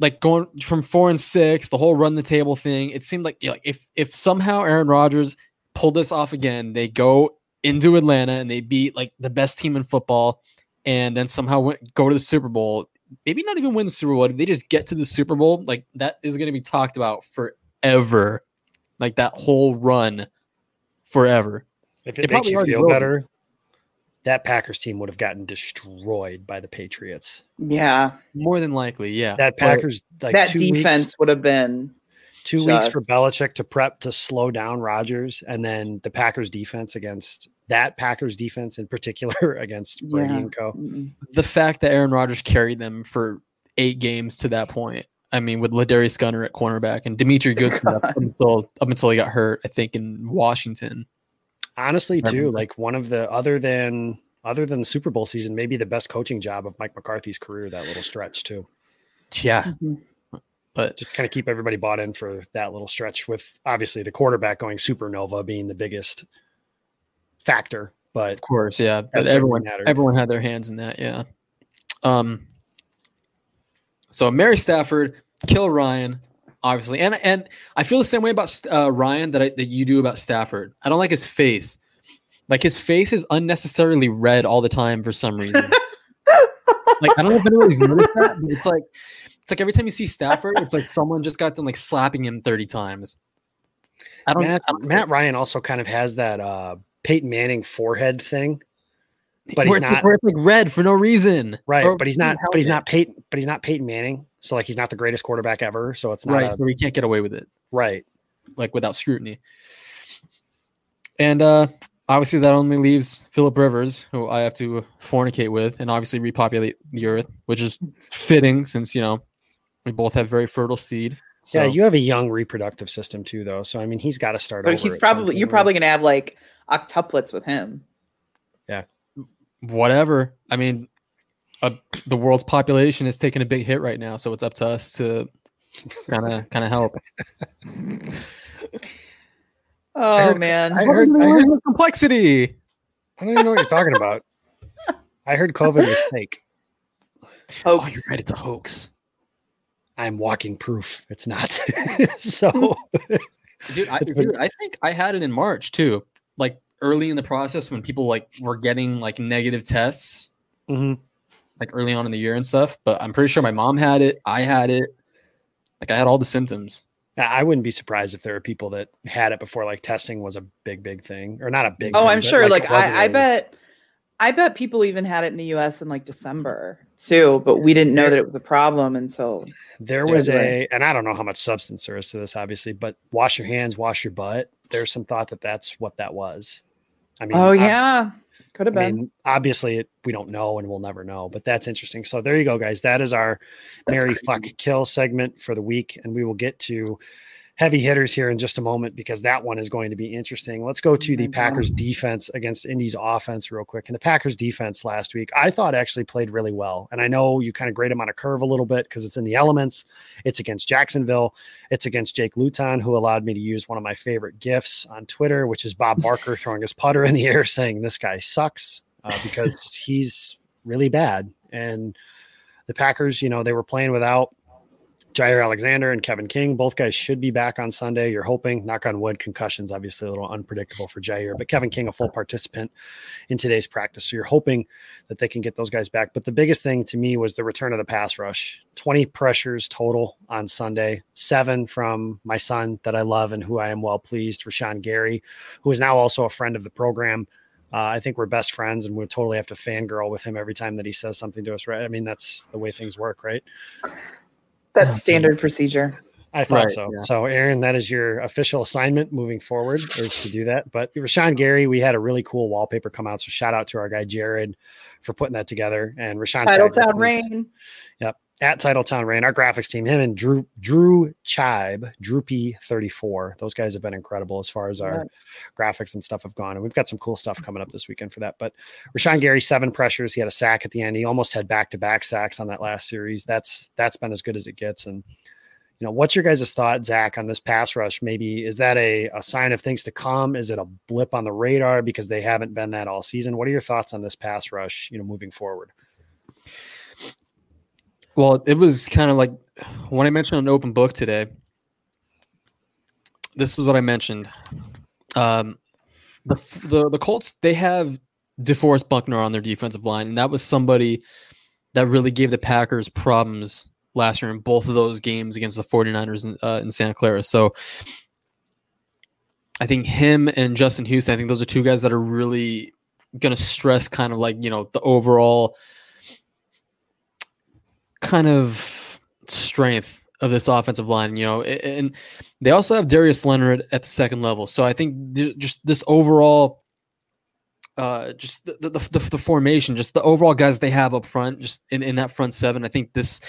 Like going from four and six, the whole run the table thing. It seemed like you know, like if if somehow Aaron Rodgers pulled this off again, they go into Atlanta and they beat like the best team in football, and then somehow went, go to the Super Bowl. Maybe not even win the Super Bowl. If they just get to the Super Bowl, like that is going to be talked about forever. Like that whole run, forever. If They it makes you feel better, that Packers team would have gotten destroyed by the Patriots. Yeah, More than likely, yeah. That But- Packers like that two defense weeks, would have been. two weeks for Belichick to prep to slow down Rodgers, and then the Packers defense against that Packers defense in particular against Brady Yeah. and Co. The fact that Aaron Rodgers carried them for eight games to that point. I mean, with LaDarius Gunter at cornerback and Demetri Goodson up until up until he got hurt, I think in Washington. Honestly, too, like one of the other than other than the Super Bowl season, maybe the best coaching job of Mike McCarthy's career. That little stretch too. Yeah, Mhm. but just kind of keep everybody bought in for that little stretch with obviously the quarterback going supernova being the biggest factor but of course, yeah. But everyone mattered. everyone had their hands in that, yeah. Um. So Marry Stafford, kill Ryan, obviously, and and I feel the same way about uh, Ryan that I, that you do about Stafford. I don't like his face. Like his face is unnecessarily red all the time for some reason. like I don't know if anybody's noticed that, but it's like it's like every time you see Stafford, it's like someone just got done like slapping him thirty times. I don't. matt, I don't matt ryan also kind of has that uh peyton manning forehead thing but he's where it's- not where it's like red for no reason. right Or but he's not but he's not peyton but he's not peyton manning so like he's not the greatest quarterback ever so it's not right. a- so we can't get away with it. right like without scrutiny. And uh obviously that only leaves Philip Rivers, who I have to fornicate with and obviously repopulate the earth, which is fitting since you know we both have very fertile seed. So yeah you have a young reproductive system too though so i mean he's got to start But over he's probably you're probably gonna have like octuplets with him. Yeah, whatever. I mean, uh, the world's population is taking a big hit right now, so it's up to us to kind of kind of help. Oh heard- man. I heard, I heard complexity. i don't even know what you're talking about i heard covid was fake Oh, you're right. It's a hoax, i'm walking proof it's not so dude. I, been- dude, I think I had it in March too, like early in the process when people like were getting like negative tests mhm. Like early on in the year and stuff. But I'm pretty sure my mom had it. I had it. Like I had all the symptoms. I I wouldn't be surprised if there were people that had it before like testing was a big, big thing, or not a big. Oh, thing, I'm but, sure. Like, it I, I bet, I bet people even had it in the U.S. in like December too, but we didn't know that it was a problem until. there was February. a, and I don't know how much substance there is to this, obviously, but wash your hands, wash your butt. There's some thought that that's what that was. I mean, oh ob- yeah, could have I been. mean, obviously, it, we don't know and we'll never know, but that's interesting. So there you go, guys. That is our That's Marry crazy. Fuck Kill segment for the week, and we will get to heavy hitters here in just a moment because that one is going to be interesting. Let's go to the Mhm. Packers defense against Indy's offense real quick. And the Packers defense last week, I thought actually played really well. And I know you kind of grade them on a curve a little bit because it's in the elements. It's against Jacksonville. It's against Jake Luton, who allowed me to use one of my favorite gifs on Twitter, which is Bob Barker throwing his putter in the air saying this guy sucks uh, because he's really bad. And the Packers, you know, they were playing without Jaire Alexander and Kevin King. Both guys should be back on Sunday. You're hoping, knock on wood, concussions obviously a little unpredictable for Jaire, but Kevin King, a full participant in today's practice. So you're hoping that they can get those guys back. But the biggest thing to me was the return of the pass rush 20 pressures total on Sunday, seven from my son that I love and who I am well pleased, Rashan Gary, who is now also a friend of the program. Uh, I think we're best friends and we totally have to fangirl with him every time that he says something to us, right? I mean, that's the way things work, right? That's standard procedure. I thought Right, so. yeah. So, Aaron, that is your official assignment moving forward is to do that. But Rashan Gary, we had a really cool wallpaper come out. So, shout out to our guy Jared for putting that together. And Rashan tagged us Titletown in- Rain. At Titletown Rain, our graphics team, him and Drew Drew Chibe, Droopy 34. Those guys have been incredible as far as our graphics and stuff have gone. And we've got some cool stuff coming up this weekend for that. But Rashan Gary, seven pressures. He had a sack at the end. He almost had back to back sacks on that last series. That's that's been as good as it gets. And you know, what's your guys' thought, Zach, on this pass rush? Maybe is that a, a sign of things to come? Is it a blip on the radar because they haven't been that all season? What are your thoughts on this pass rush, you know, moving forward? Well, it was kind of like when I mentioned an open book today. This is what I mentioned. Um, the the the Colts they have DeForest Buckner on their defensive line, and that was somebody that really gave the Packers problems last year in both of those games against the 49ers in, uh, in Santa Clara. So I think him and Justin Houston, I think those are two guys that are really going to stress kind of like, you know, the overall kind of strength of this offensive line, you know, and they also have Darius Leonard at the second level. So I think just this overall uh, just the, the, the, the, formation, just the overall guys they have up front, just in, in that front seven. I think this,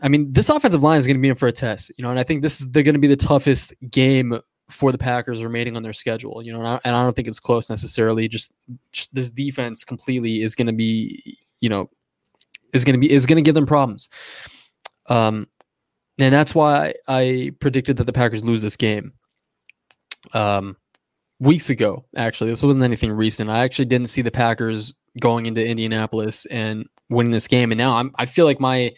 I mean, this offensive line is going to be in for a test, you know, and I think this is they're going to be the toughest game for the Packers remaining on their schedule, you know, and I, and I don't think it's close necessarily. Just, just this defense completely is going to be, you know, is going to be is going to give them problems. Um, and that's why I predicted that the Packers lose this game. Um, weeks ago, actually. This wasn't anything recent. I actually didn't see the Packers going into Indianapolis and winning this game. And now I'm I feel like my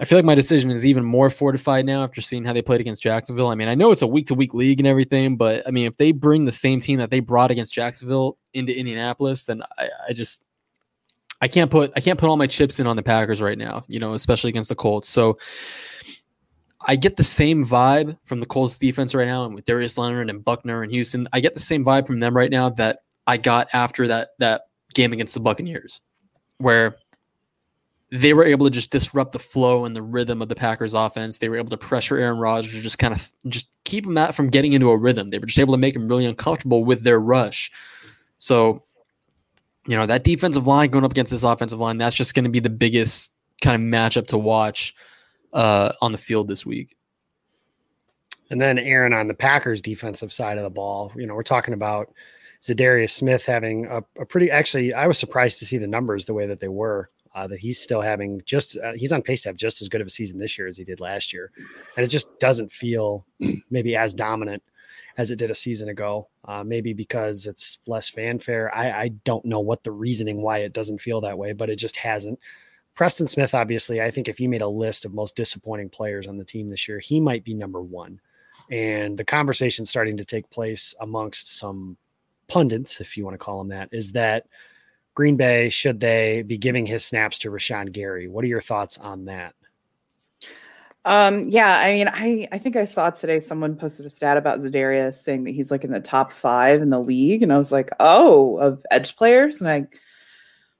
I feel like my decision is even more fortified now after seeing how they played against Jacksonville. I mean, I know it's a week to week league and everything, but I mean, if they bring the same team that they brought against Jacksonville into Indianapolis, then I, I just I can't put I can't put all my chips in on the Packers right now, you know, especially against the Colts. So I get the same vibe from the Colts defense right now, and with Darius Leonard and Buckner and Houston, I get the same vibe from them right now that I got after that that game against the Buccaneers, where they were able to just disrupt the flow and the rhythm of the Packers offense. They were able to pressure Aaron Rodgers, just kind of just keep him that from getting into a rhythm. They were just able to make him really uncomfortable with their rush. So, you know, that defensive line going up against this offensive line, that's just going to be the biggest kind of matchup to watch uh, on the field this week. And then Aaron on the Packers defensive side of the ball, you know, we're talking about Za'Darius Smith having a, a pretty. Actually, I was surprised to see the numbers the way that they were. Uh, that he's still having just uh, he's on pace to have just as good of a season this year as he did last year, and it just doesn't feel maybe as dominant as it did a season ago. Uh, maybe because it's less fanfare. I, I don't know what the reasoning why it doesn't feel that way, but it just hasn't. Preston Smith, obviously, I think if you made a list of most disappointing players on the team this year, he might be number one. And the conversation starting to take place amongst some pundits, if you want to call them that, is that Green Bay, should they be giving his snaps to Rashan Gary? What are your thoughts on that? Um, yeah, I mean, I, I think I saw today someone posted a stat about Za'Darius saying that he's like in the top five in the league. And I was like, oh, of edge players. And I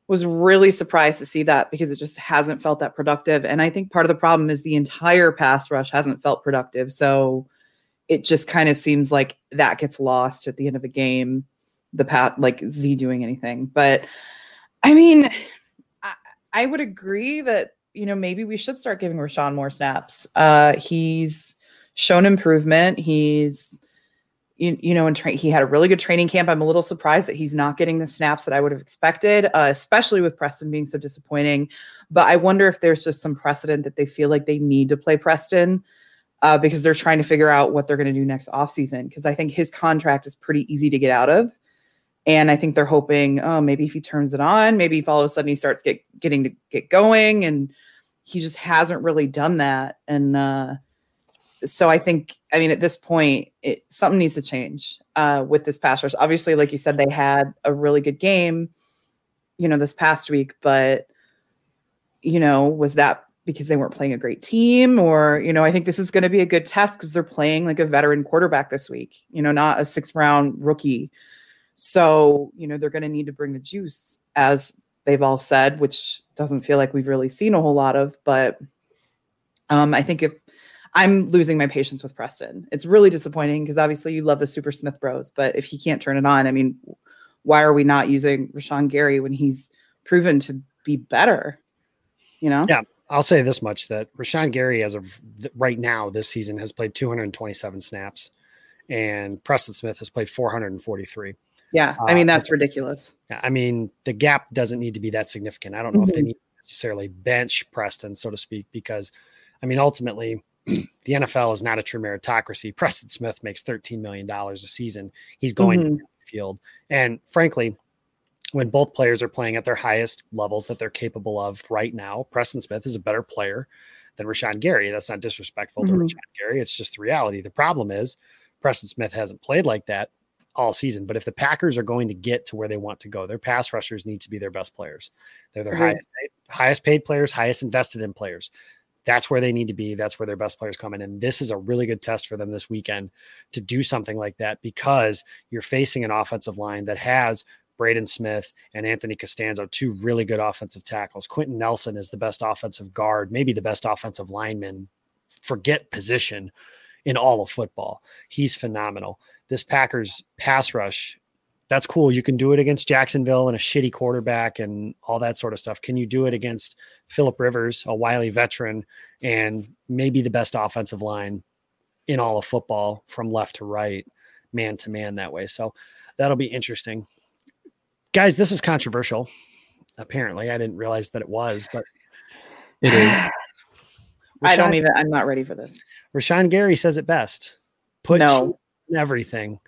was really surprised to see that because it just hasn't felt that productive. And I think part of the problem is the entire pass rush hasn't felt productive. So it just kind of seems like that gets lost at the end of a game, the path, like Z doing anything. But I mean, I, I would agree that, you know, maybe we should start giving Rashan more snaps. Uh, he's shown improvement. He's, you, you know, and tra- he had a really good training camp. I'm a little surprised that he's not getting the snaps that I would have expected, uh, especially with Preston being so disappointing. But I wonder if there's just some precedent that they feel like they need to play Preston uh, because they're trying to figure out what they're going to do next offseason. Because I think his contract is pretty easy to get out of. And I think they're hoping, oh, maybe if he turns it on, maybe if all of a sudden he starts get getting to get going, and he just hasn't really done that. And uh, so I think, I mean, at this point, it, something needs to change uh, with this pass rush. Obviously, like you said, they had a really good game, you know, this past week, but you know, was that because they weren't playing a great team, or you know, I think this is going to be a good test because they're playing like a veteran quarterback this week, you know, not a sixth round rookie. So you know, they're going to need to bring the juice, as they've all said, which doesn't feel like we've really seen a whole lot of, but. Um, I think if I'm losing my patience with Preston. It's really disappointing because obviously you love the Super Smith Bros, but if he can't turn it on, I mean, why are we not using Rashan Gary when he's proven to be better? You know? Yeah, I'll say this much: that Rashan Gary, as of right now this season, has played 227 snaps, and Preston Smith has played 443. Yeah, I mean uh, that's uh, ridiculous. I mean the gap doesn't need to be that significant. I don't know mm-hmm. if they mm-hmm. need necessarily bench Preston, so to speak, because I mean ultimately the NFL is not a true meritocracy. Preston Smith makes $13 million a season. He's going Mhm. to the field. And frankly, when both players are playing at their highest levels that they're capable of right now, Preston Smith is a better player than Rashan Gary. That's not disrespectful to Mhm. Rashan Gary. It's just the reality. The problem is Preston Smith hasn't played like that all season. But if the Packers are going to get to where they want to go, their pass rushers need to be their best players. They're their highest, highest paid players, highest invested in players. That's where they need to be. That's where their best players come in. And this is a really good test for them this weekend to do something like that because you're facing an offensive line that has Braden Smith and Anthony Castonzo, two really good offensive tackles. Quenton Nelson is the best offensive guard, maybe the best offensive lineman. Forget position in all of football. He's phenomenal. This Packers pass rush, that's cool. You can do it against Jacksonville and a shitty quarterback and all that sort of stuff. Can you do it against Philip Rivers, a wily veteran, and maybe the best offensive line in all of football from left to right, man to man that way? So that'll be interesting. Guys, this is controversial. Apparently, I didn't realize that it was, but It is. I don't even. I'm not ready for this. Rashan Gary says it best. Put No. In everything.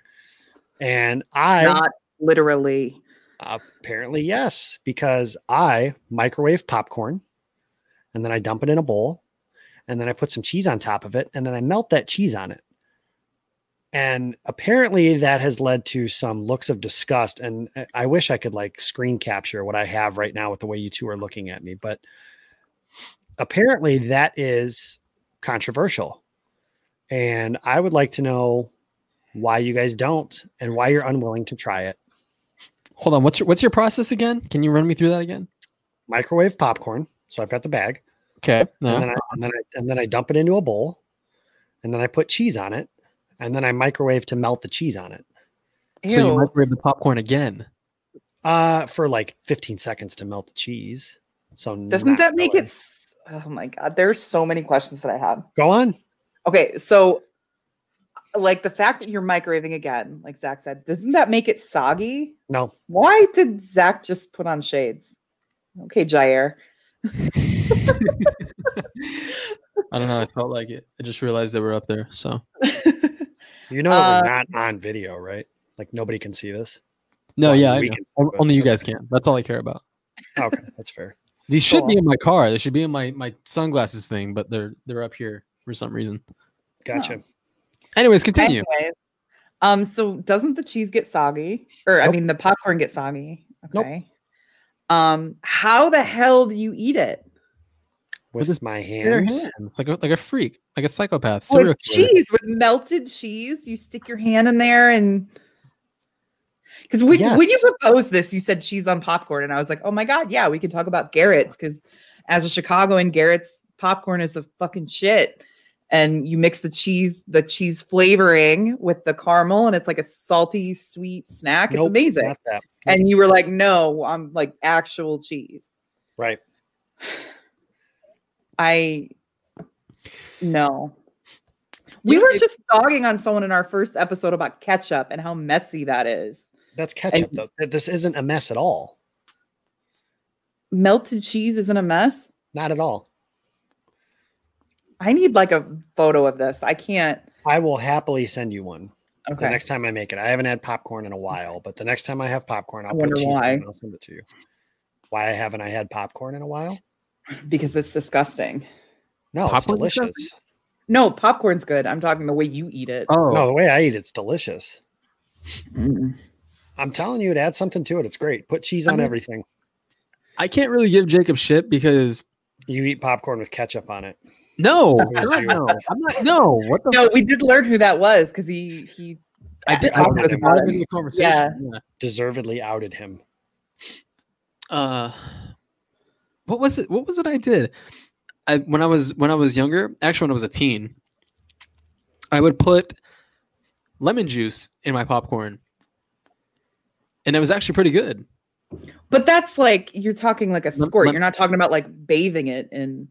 And I Not literally. apparently yes, because I microwave popcorn and then I dump it in a bowl and then I put some cheese on top of it and then I melt that cheese on it. And apparently that has led to some looks of disgust. And I wish I could like screen capture what I have right now with the way you two are looking at me, but apparently that is controversial. And I would like to know why you guys don't and why you're unwilling to try it. Hold on. What's your what's your process again? Can you run me through that again? Microwave popcorn. So I've got the bag. Okay. And then I and then I and then I dump it into a bowl. And then I put cheese on it. And then I microwave to melt the cheese on it. So you microwave the popcorn again. Uh for like 15 seconds to melt the cheese. So Doesn't that make really. it? Oh my god, there's so many questions that I have. go on? Okay, so like the fact that you're microwaving again, like Zach said, doesn't that make it soggy? No. Why did Zach just put on shades? Okay, Jair. I don't know. I felt like it. I just realized they were up there. So You know Uh, we're not on video, right? Like nobody can see this. no, Well, yeah, I know. see, only you guys can. That's all I care about. Okay, that's fair. These should be Cool. in my car. They should be in my my sunglasses thing, but they're they're up here for some reason. Gotcha. Anyways, continue. Anyways, um, so doesn't the cheese get soggy? Or I mean the popcorn get soggy. Nope. Okay. Um, how the hell do you eat it? With, his my Bare hands. hands, like a like a freak, like a psychopath. With killer. cheese, with melted cheese, you stick your hand in there and because when, when you Yes. proposed this, you said cheese on popcorn, and I was like, oh my god, yeah, we can talk about Garrett's because as a Chicagoan, Garrett's popcorn is the fucking shit. And you mix the cheese, the cheese flavoring with the caramel, and it's like a salty, sweet snack. It's amazing. And you were like, no, I'm like actual cheese. Right. I no. We were just dogging on someone in our first episode about ketchup and how messy that is. That's ketchup though. This isn't a mess at all. Melted cheese isn't a mess. Not at all. I need like a photo of this. I can't. I will happily send you one Okay. the next time I make it. I haven't had popcorn in a while, but the next time I have popcorn, I'll put wonder cheese on why. it and I'll send it to you. Why haven't I had popcorn in a while? because it's disgusting. No, it's delicious. No, popcorn's good. I'm talking the way you eat it. Oh, No, the way I eat it's delicious. Mm. I'm telling you, it adds something to it. It's great. Put cheese I on mean- everything. I can't really give Jacob shit because You eat popcorn with ketchup on it. No, Yes, God, you- no, I'm not. No, what the? No, we did learn who that was because he he. I did talk about him. it in the conversation. Yeah. yeah. Deservedly outed him. uh what was it what was it i did i when i was when i was younger actually when i was a teen i would put lemon juice in my popcorn and it was actually pretty good But that's like you're talking like a squirt. lem- You're not talking about like bathing it in.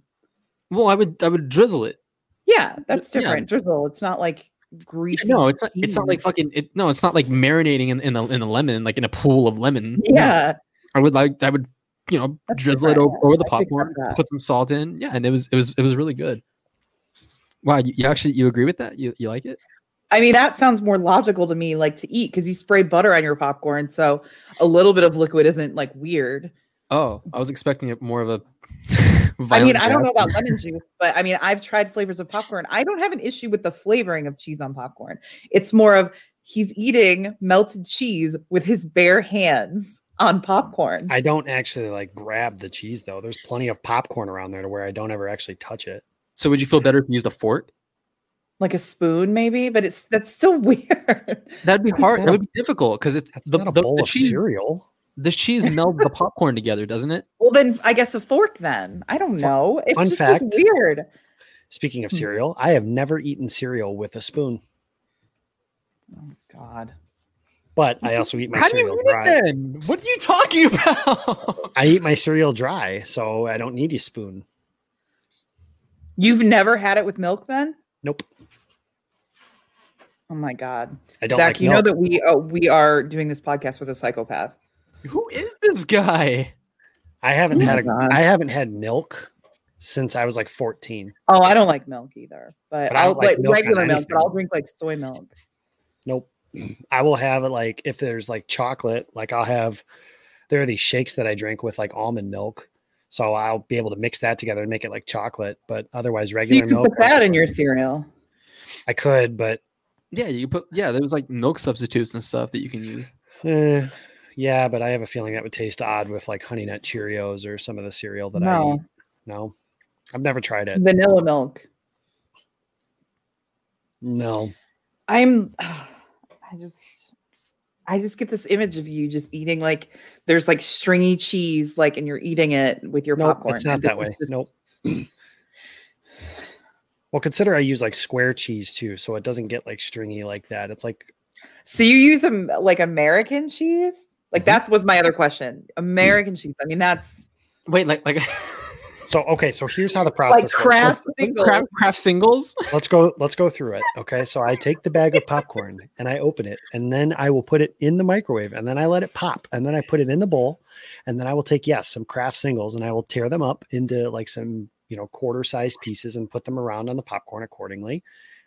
Well i would i would drizzle it Yeah, that's Yeah. different. Drizzle. It's not like greasy. no it's not it's not like fucking it, no it's not like marinating in, in the in the lemon like in a pool of lemon No. Yeah. i would like i would you know That's drizzle it over, over the I picked up popcorn put some salt in yeah and it was it was it was really good Wow, you, you actually you agree with that? You you like it? I mean, that sounds more logical to me, like to eat, because you spray butter on your popcorn, so a little bit of liquid isn't like weird. Oh, I was expecting it more of a. I mean, I don't know about lemon juice, but I mean, I've tried flavors of popcorn. I don't have an issue with the flavoring of cheese on popcorn. It's more of he's eating melted cheese with his bare hands on popcorn. I don't actually like grab the cheese though. There's plenty of popcorn around there to where I don't ever actually touch it. So would you feel better if you used a fork? like a spoon, maybe, but it's that's still weird. That'd be hard. not It would be difficult because it's That's the, not a the- bowl the of cereal. The cheese melds the popcorn together, doesn't it? well, then I guess a fork. Then I don't know. It's fun just fact. is weird. Speaking Hmm. of cereal, I have never eaten cereal with a spoon, Oh God. but I also eat my How do you cereal eat it dry. then? What are you talking about? I eat my cereal dry, so I don't need a spoon. You've never had it with milk, then? Nope. Oh my God, I don't Zach! like you milk. know that we uh, we are doing this podcast with a psychopath. Who is this guy? I haven't Oh had my a, God. I haven't had milk since I was like 14. Oh, I don't like milk either, but, But I I'll don't like like milk regular milk, but. I'll drink like soy milk. Nope. I will have it like if there's like chocolate, like I'll have there are these shakes that I drink with like almond milk. So I'll be able to mix that together and make it like chocolate, but otherwise So regular you can milk. put that in your cereal. I could, but Yeah, you put yeah. There was like milk substitutes and stuff that you can use. eh, yeah, but I have a feeling that would taste odd with like honey nut Cheerios or some of the cereal that I No, eat. No. I've never tried it. vanilla milk. No. I'm. I just. I just get this image of you just eating like there's like stringy cheese, like, and you're eating it with your Nope, popcorn. it's not that way. just- Nope. Well, consider I use like square cheese too, so it doesn't get like stringy like that. It's like So you use them like American cheese? Like Mhm. that was my other question. American cheese. I mean, that's Wait, like like so. Okay, so here's how the process like Kraft like singles. Kraft, Kraft singles. let's go let's go through it okay so i take the bag of popcorn and i open it and then i will put it in the microwave and then i let it pop and then i put it in the bowl and then i will take yes some Kraft singles and i will tear them up into like some you know quarter sized pieces and put them around on the popcorn accordingly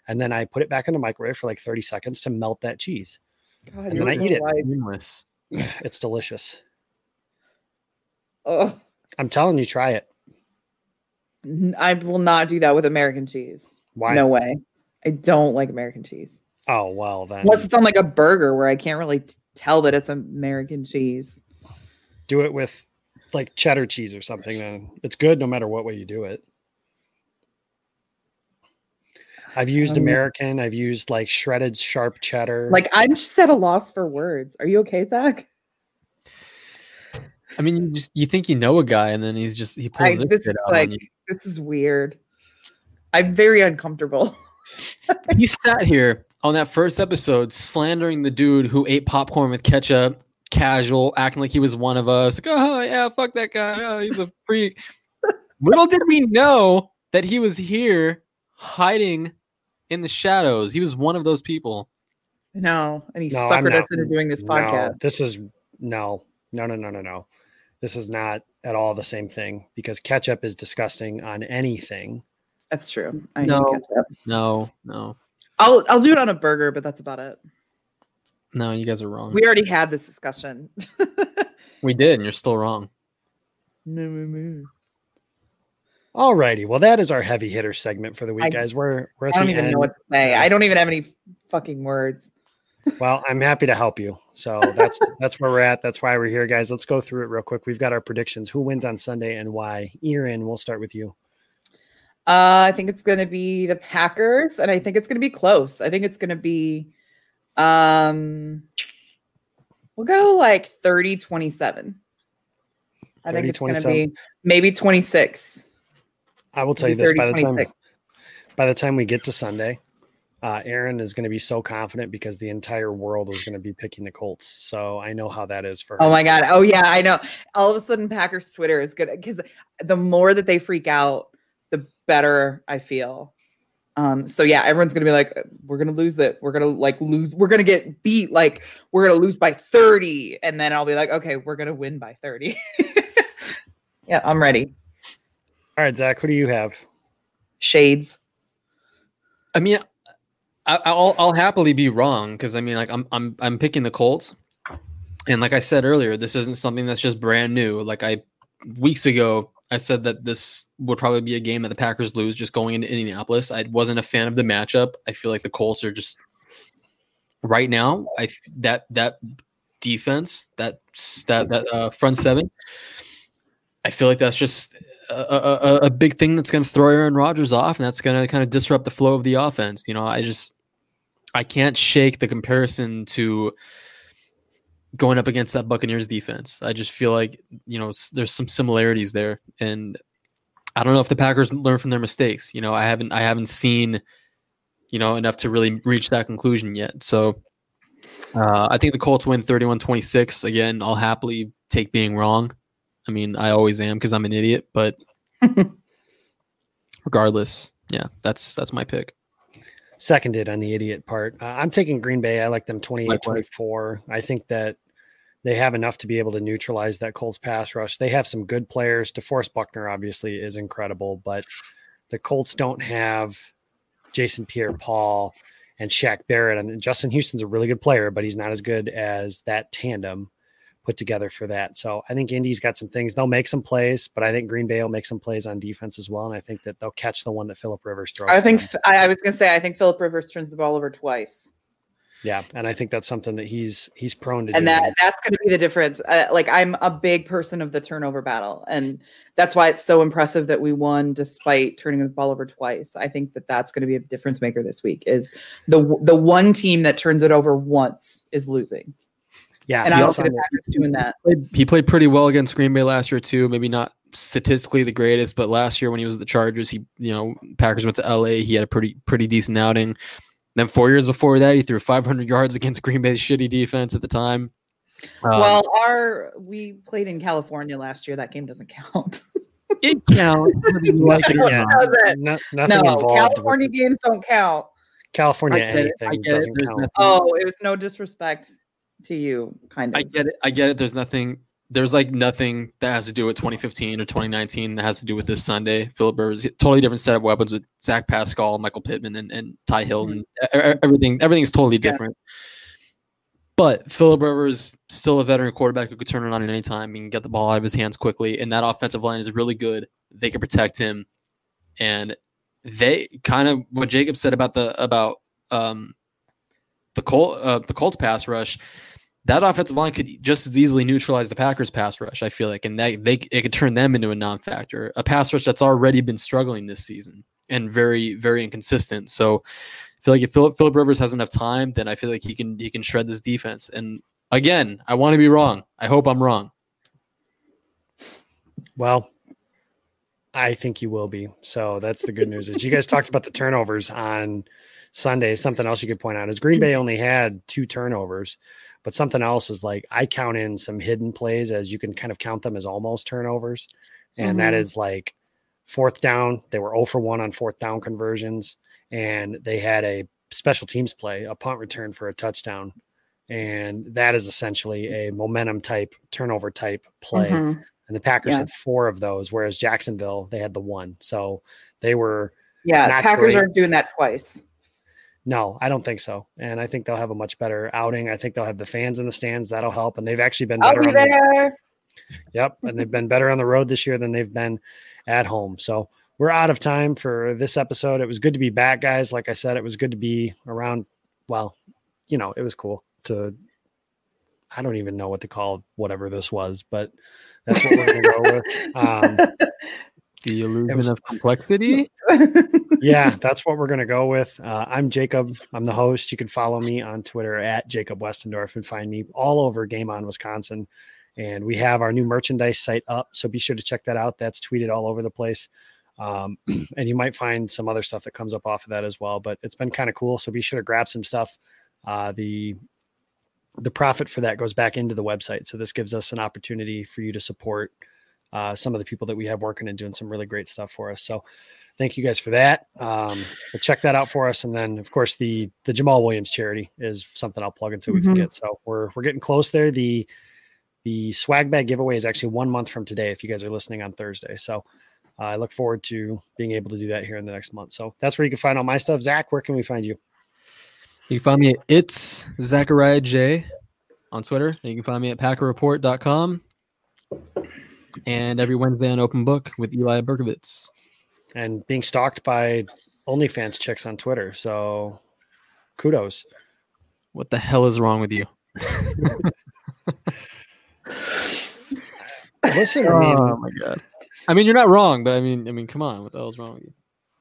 and then i put it back in the microwave for like 30 seconds to melt that cheese God, and then I eat it. like- Seamless. it's delicious Ugh. i'm telling you try it I will not do that with American cheese. why No way. I don't like American cheese. oh well then Unless it's on like a burger where I can't really t- tell that it's American cheese. do it with like cheddar cheese or something then it's good no matter what way you do it i've used Um, american i've used like shredded sharp cheddar Like I'm just at a loss for words. Are you okay, Zach? I mean, you just you think you know a guy, and then he's just he pulls I, this this is out like this is weird. I'm very uncomfortable. He sat here on that first episode slandering the dude who ate popcorn with ketchup, casual, acting like he was one of us. Like, oh yeah, fuck that guy. Oh, he's a freak. Little did we know that he was here hiding in the shadows. He was one of those people. No, and he No, suckered us into doing this no podcast. this is no no no no no no this is not at all the same thing because ketchup is disgusting on anything That's true. I No. no. No, no, I'll I'll do it on a burger, but that's about it. no. You guys are wrong. We already had this discussion. We did, and you're still wrong. No, no, no. All righty well that is our heavy hitter segment for the week I- guys we're we're I don't even end know what to say. I don't even have any fucking words. well i'm happy to help you so that's that's where we're at that's why we're here guys let's go through it real quick we've got our predictions who wins on sunday and why Erin, we'll start with you Uh, I think it's going to be the Packers, and I think it's going to be close. I think it's going to be, um, we'll go like 30 27. I think 30, it's going to be maybe 26. I will tell you this 30, by the time by the time we get to sunday uh, Aaron is going to be so confident because the entire world is going to be picking the Colts. So I know how that is for her. Oh my God. Oh, yeah. I know. All of a sudden, Packers Twitter is good because the more that they freak out, the better I feel. Um, so yeah, everyone's gonna be like, we're gonna lose it. We're gonna like lose, we're gonna get beat, like we're gonna lose by 30. And then I'll be like, okay, we're gonna win by 30. yeah, I'm ready. All right, Zach, who do you have? Shades. I mean, I, I'll I'll happily be wrong because I mean, like I'm I'm I'm picking the Colts, and like I said earlier, this isn't something that's just brand new. Like I weeks ago, I said that this would probably be a game that the Packers lose just going into Indianapolis. I wasn't a fan of the matchup. I feel like the Colts are just right now. I that that defense that that that uh, front seven. I feel like that's just a, a, big thing that's going to throw Aaron Rodgers off, and that's going to kind of disrupt the flow of the offense. You know, I just I can't shake the comparison to going up against that Buccaneers defense. I just feel like you know there's some similarities there, and I don't know if the Packers learn from their mistakes. You know, I haven't I haven't seen you know enough to really reach that conclusion yet. So uh, I think the Colts win 31-26. Again, I'll happily take being wrong. I mean, I always am because I'm an idiot, but regardless, yeah, that's that's my pick. Seconded on the idiot part. Uh, I'm taking Green Bay. I like them 28 24. I think that they have enough to be able to neutralize that Colts pass rush. They have some good players. DeForest Buckner obviously is incredible, but the Colts don't have Jason Pierre Paul and Shaq Barrett. And Justin Houston's a really good player, but he's not as good as that tandem put together for that. So I think Indy's got some things. They'll make some plays, but I think Green Bay will make some plays on defense as well. And I think that they'll catch the one that Philip Rivers throws. I think I, I was going to say I think Philip Rivers turns the ball over twice. Yeah, and I think that's something that he's he's prone to. And that that's going to be the difference. Uh, like I'm a big person of the turnover battle, and that's why it's so impressive that we won despite turning the ball over twice. I think that that's going to be a difference maker this week. Is the the one team that turns it over once is losing. Yeah, and I don't see the Packers doing that. He played pretty well against Green Bay last year too. Maybe not statistically the greatest, but last year when he was at the Chargers, he you know Packers went to LA. He had a pretty pretty decent outing. Then four years before that, he threw 500 yards against Green Bay's shitty defense at the time. Um, well, our we played in California last year. That game doesn't count. it counts. like it yeah. no, no California games don't count. California anything doesn't count. Nothing. Oh, it was no disrespect to you, kind of. I get it. I get it. There's nothing. There's like nothing that has to do with 2015 or 2019 that has to do with this Sunday. Philip Rivers, totally different set of weapons with Zach Pascal, Michael Pittman, and, and Ty Hilton. Mm-hmm. Everything, everything is totally different. Yeah. But Philip Rivers, still a veteran quarterback who could turn it on at any time and get the ball out of his hands quickly. And that offensive line is really good. They can protect him. And they kind of what Jacob said about the about um the Colt uh, the Colts pass rush that offensive line could just as easily neutralize the Packers pass rush. I feel like, and they, they it could turn them into a non-factor, a pass rush that's already been struggling this season and very very inconsistent. So I feel like if Philip Philip Rivers has enough time, then I feel like he can he can shred this defense. And again, I want to be wrong. I hope I'm wrong. Well, I think you will be. So that's the good news. Is you guys talked about the turnovers on Sunday. Something else you could point out is Green Bay only had two turnovers. But something else is like I count in some hidden plays as you can kind of count them as almost turnovers. And mm-hmm. that is like fourth down. They were 0 for 1 on fourth down conversions. And they had a special teams play, a punt return for a touchdown. And that is essentially a momentum type, turnover type play. Mm-hmm. And the Packers yeah. had four of those, whereas Jacksonville, they had the one. So they were. Yeah, Packers great. aren't doing that twice. No, I don't think so. And I think they'll have a much better outing. I think they'll have the fans in the stands. That'll help. And they've actually been better. I'll be there. The, yep. And they've been better on the road this year than they've been at home. So we're out of time for this episode. It was good to be back, guys. Like I said, it was good to be around. Well, you know, it was cool to, I don't even know what to call whatever this was, but that's what we're going to go with. Um, the illusion was, of complexity. yeah, that's what we're going to go with. Uh, I'm Jacob. I'm the host. You can follow me on Twitter at Jacob Westendorf and find me all over Game On Wisconsin. And we have our new merchandise site up. So be sure to check that out. That's tweeted all over the place. Um, and you might find some other stuff that comes up off of that as well. But it's been kind of cool. So be sure to grab some stuff. Uh, the the profit for that goes back into the website. So this gives us an opportunity for you to support uh, some of the people that we have working and doing some really great stuff for us. So thank you guys for that. Um, check that out for us. And then of course the, the Jamaal Williams charity is something I'll plug into mm-hmm. we can get. So we're, we're getting close there. The, the swag bag giveaway is actually one month from today. If you guys are listening on Thursday. So uh, I look forward to being able to do that here in the next month. So that's where you can find all my stuff. Zach, where can we find you? You can find me at it's Zachariah J on Twitter. And you can find me at packerreport.com and every Wednesday on Open Book with Eli Berkovitz. And being stalked by OnlyFans chicks on Twitter. So kudos. What the hell is wrong with you? Listen, I mean, oh my god. I mean, you're not wrong, but I mean, I mean, come on, what the hell's wrong with you?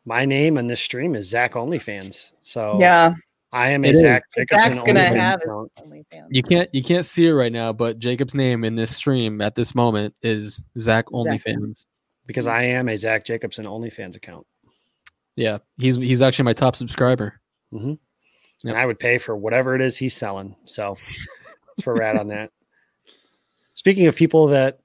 my name on this stream is Zach OnlyFans. So Yeah, I am a It is. Zach Jacobson Zach's gonna OnlyFans have. OnlyFans. You can't you can't see it right now, but Jacob's name in this stream at this moment is Zach OnlyFans. Because I am a Zach Jacobson OnlyFans account. Yeah, he's he's actually my top subscriber. And Yep. I would pay for whatever it is he's selling. So that's where we're at on that. Speaking of people that,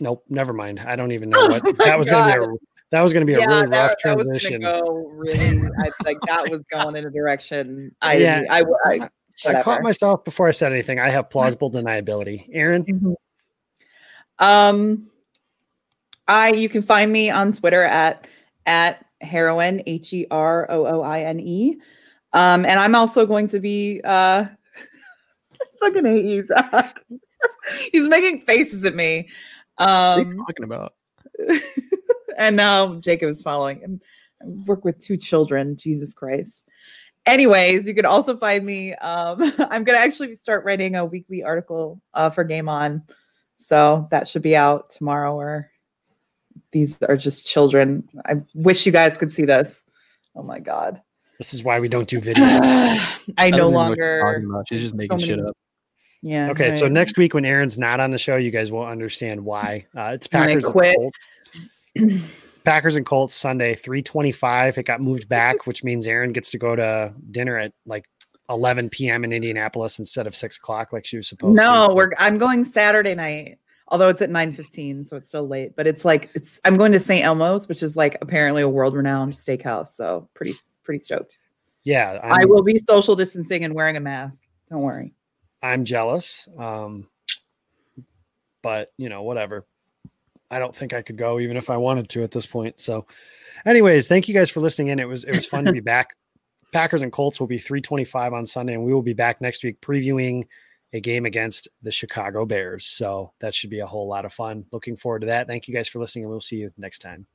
nope, never mind. I don't even know Oh what that was going to be. A, that was going to be a really that, rough that was gonna transition. go really. I, like that was going in a direction. I, Yeah. I, I, I caught myself before I said anything. I have plausible deniability. Erin, Mhm. Um, I you can find me on Twitter at at heroin h e r o o i n e, um, and I'm also going to be uh, fucking hate you, Zach. He's making faces at me. What are you Um, talking about? and now Jacob is following him. I work with two children. Jesus Christ. Anyways, you can also find me. Um, I'm gonna actually start writing a weekly article uh, for Game On, so that should be out tomorrow. Or these are just children. I wish you guys could see this. Oh my god. this is why we don't do video. I I no don't even know what you're longer. She's just so making shit up. Yeah. Okay, so next week when Erin's not on the show, you guys will understand why. Uh, it's Packers and quit. Colts. Packers and Colts Sunday, 325. It got moved back, which means Aaron gets to go to dinner at like 11 p.m. in Indianapolis instead of six o'clock like she was supposed to. No, we're I'm going Saturday night. Although it's at 9:15, so it's still late. But it's like it's I'm going to St. Elmo's, which is like apparently a world-renowned steakhouse. So pretty pretty stoked. yeah, I'm, i will be social distancing and wearing a mask. Don't worry. I'm jealous. Um, but you know, whatever. I don't think I could go even if I wanted to at this point. So, anyways, thank you guys for listening in. It was it was fun to be back. Packers and Colts will be 325 on Sunday, and we will be back next week previewing a game against the Chicago Bears. So that should be a whole lot of fun. Looking forward to that. Thank you guys for listening, and we'll see you next time.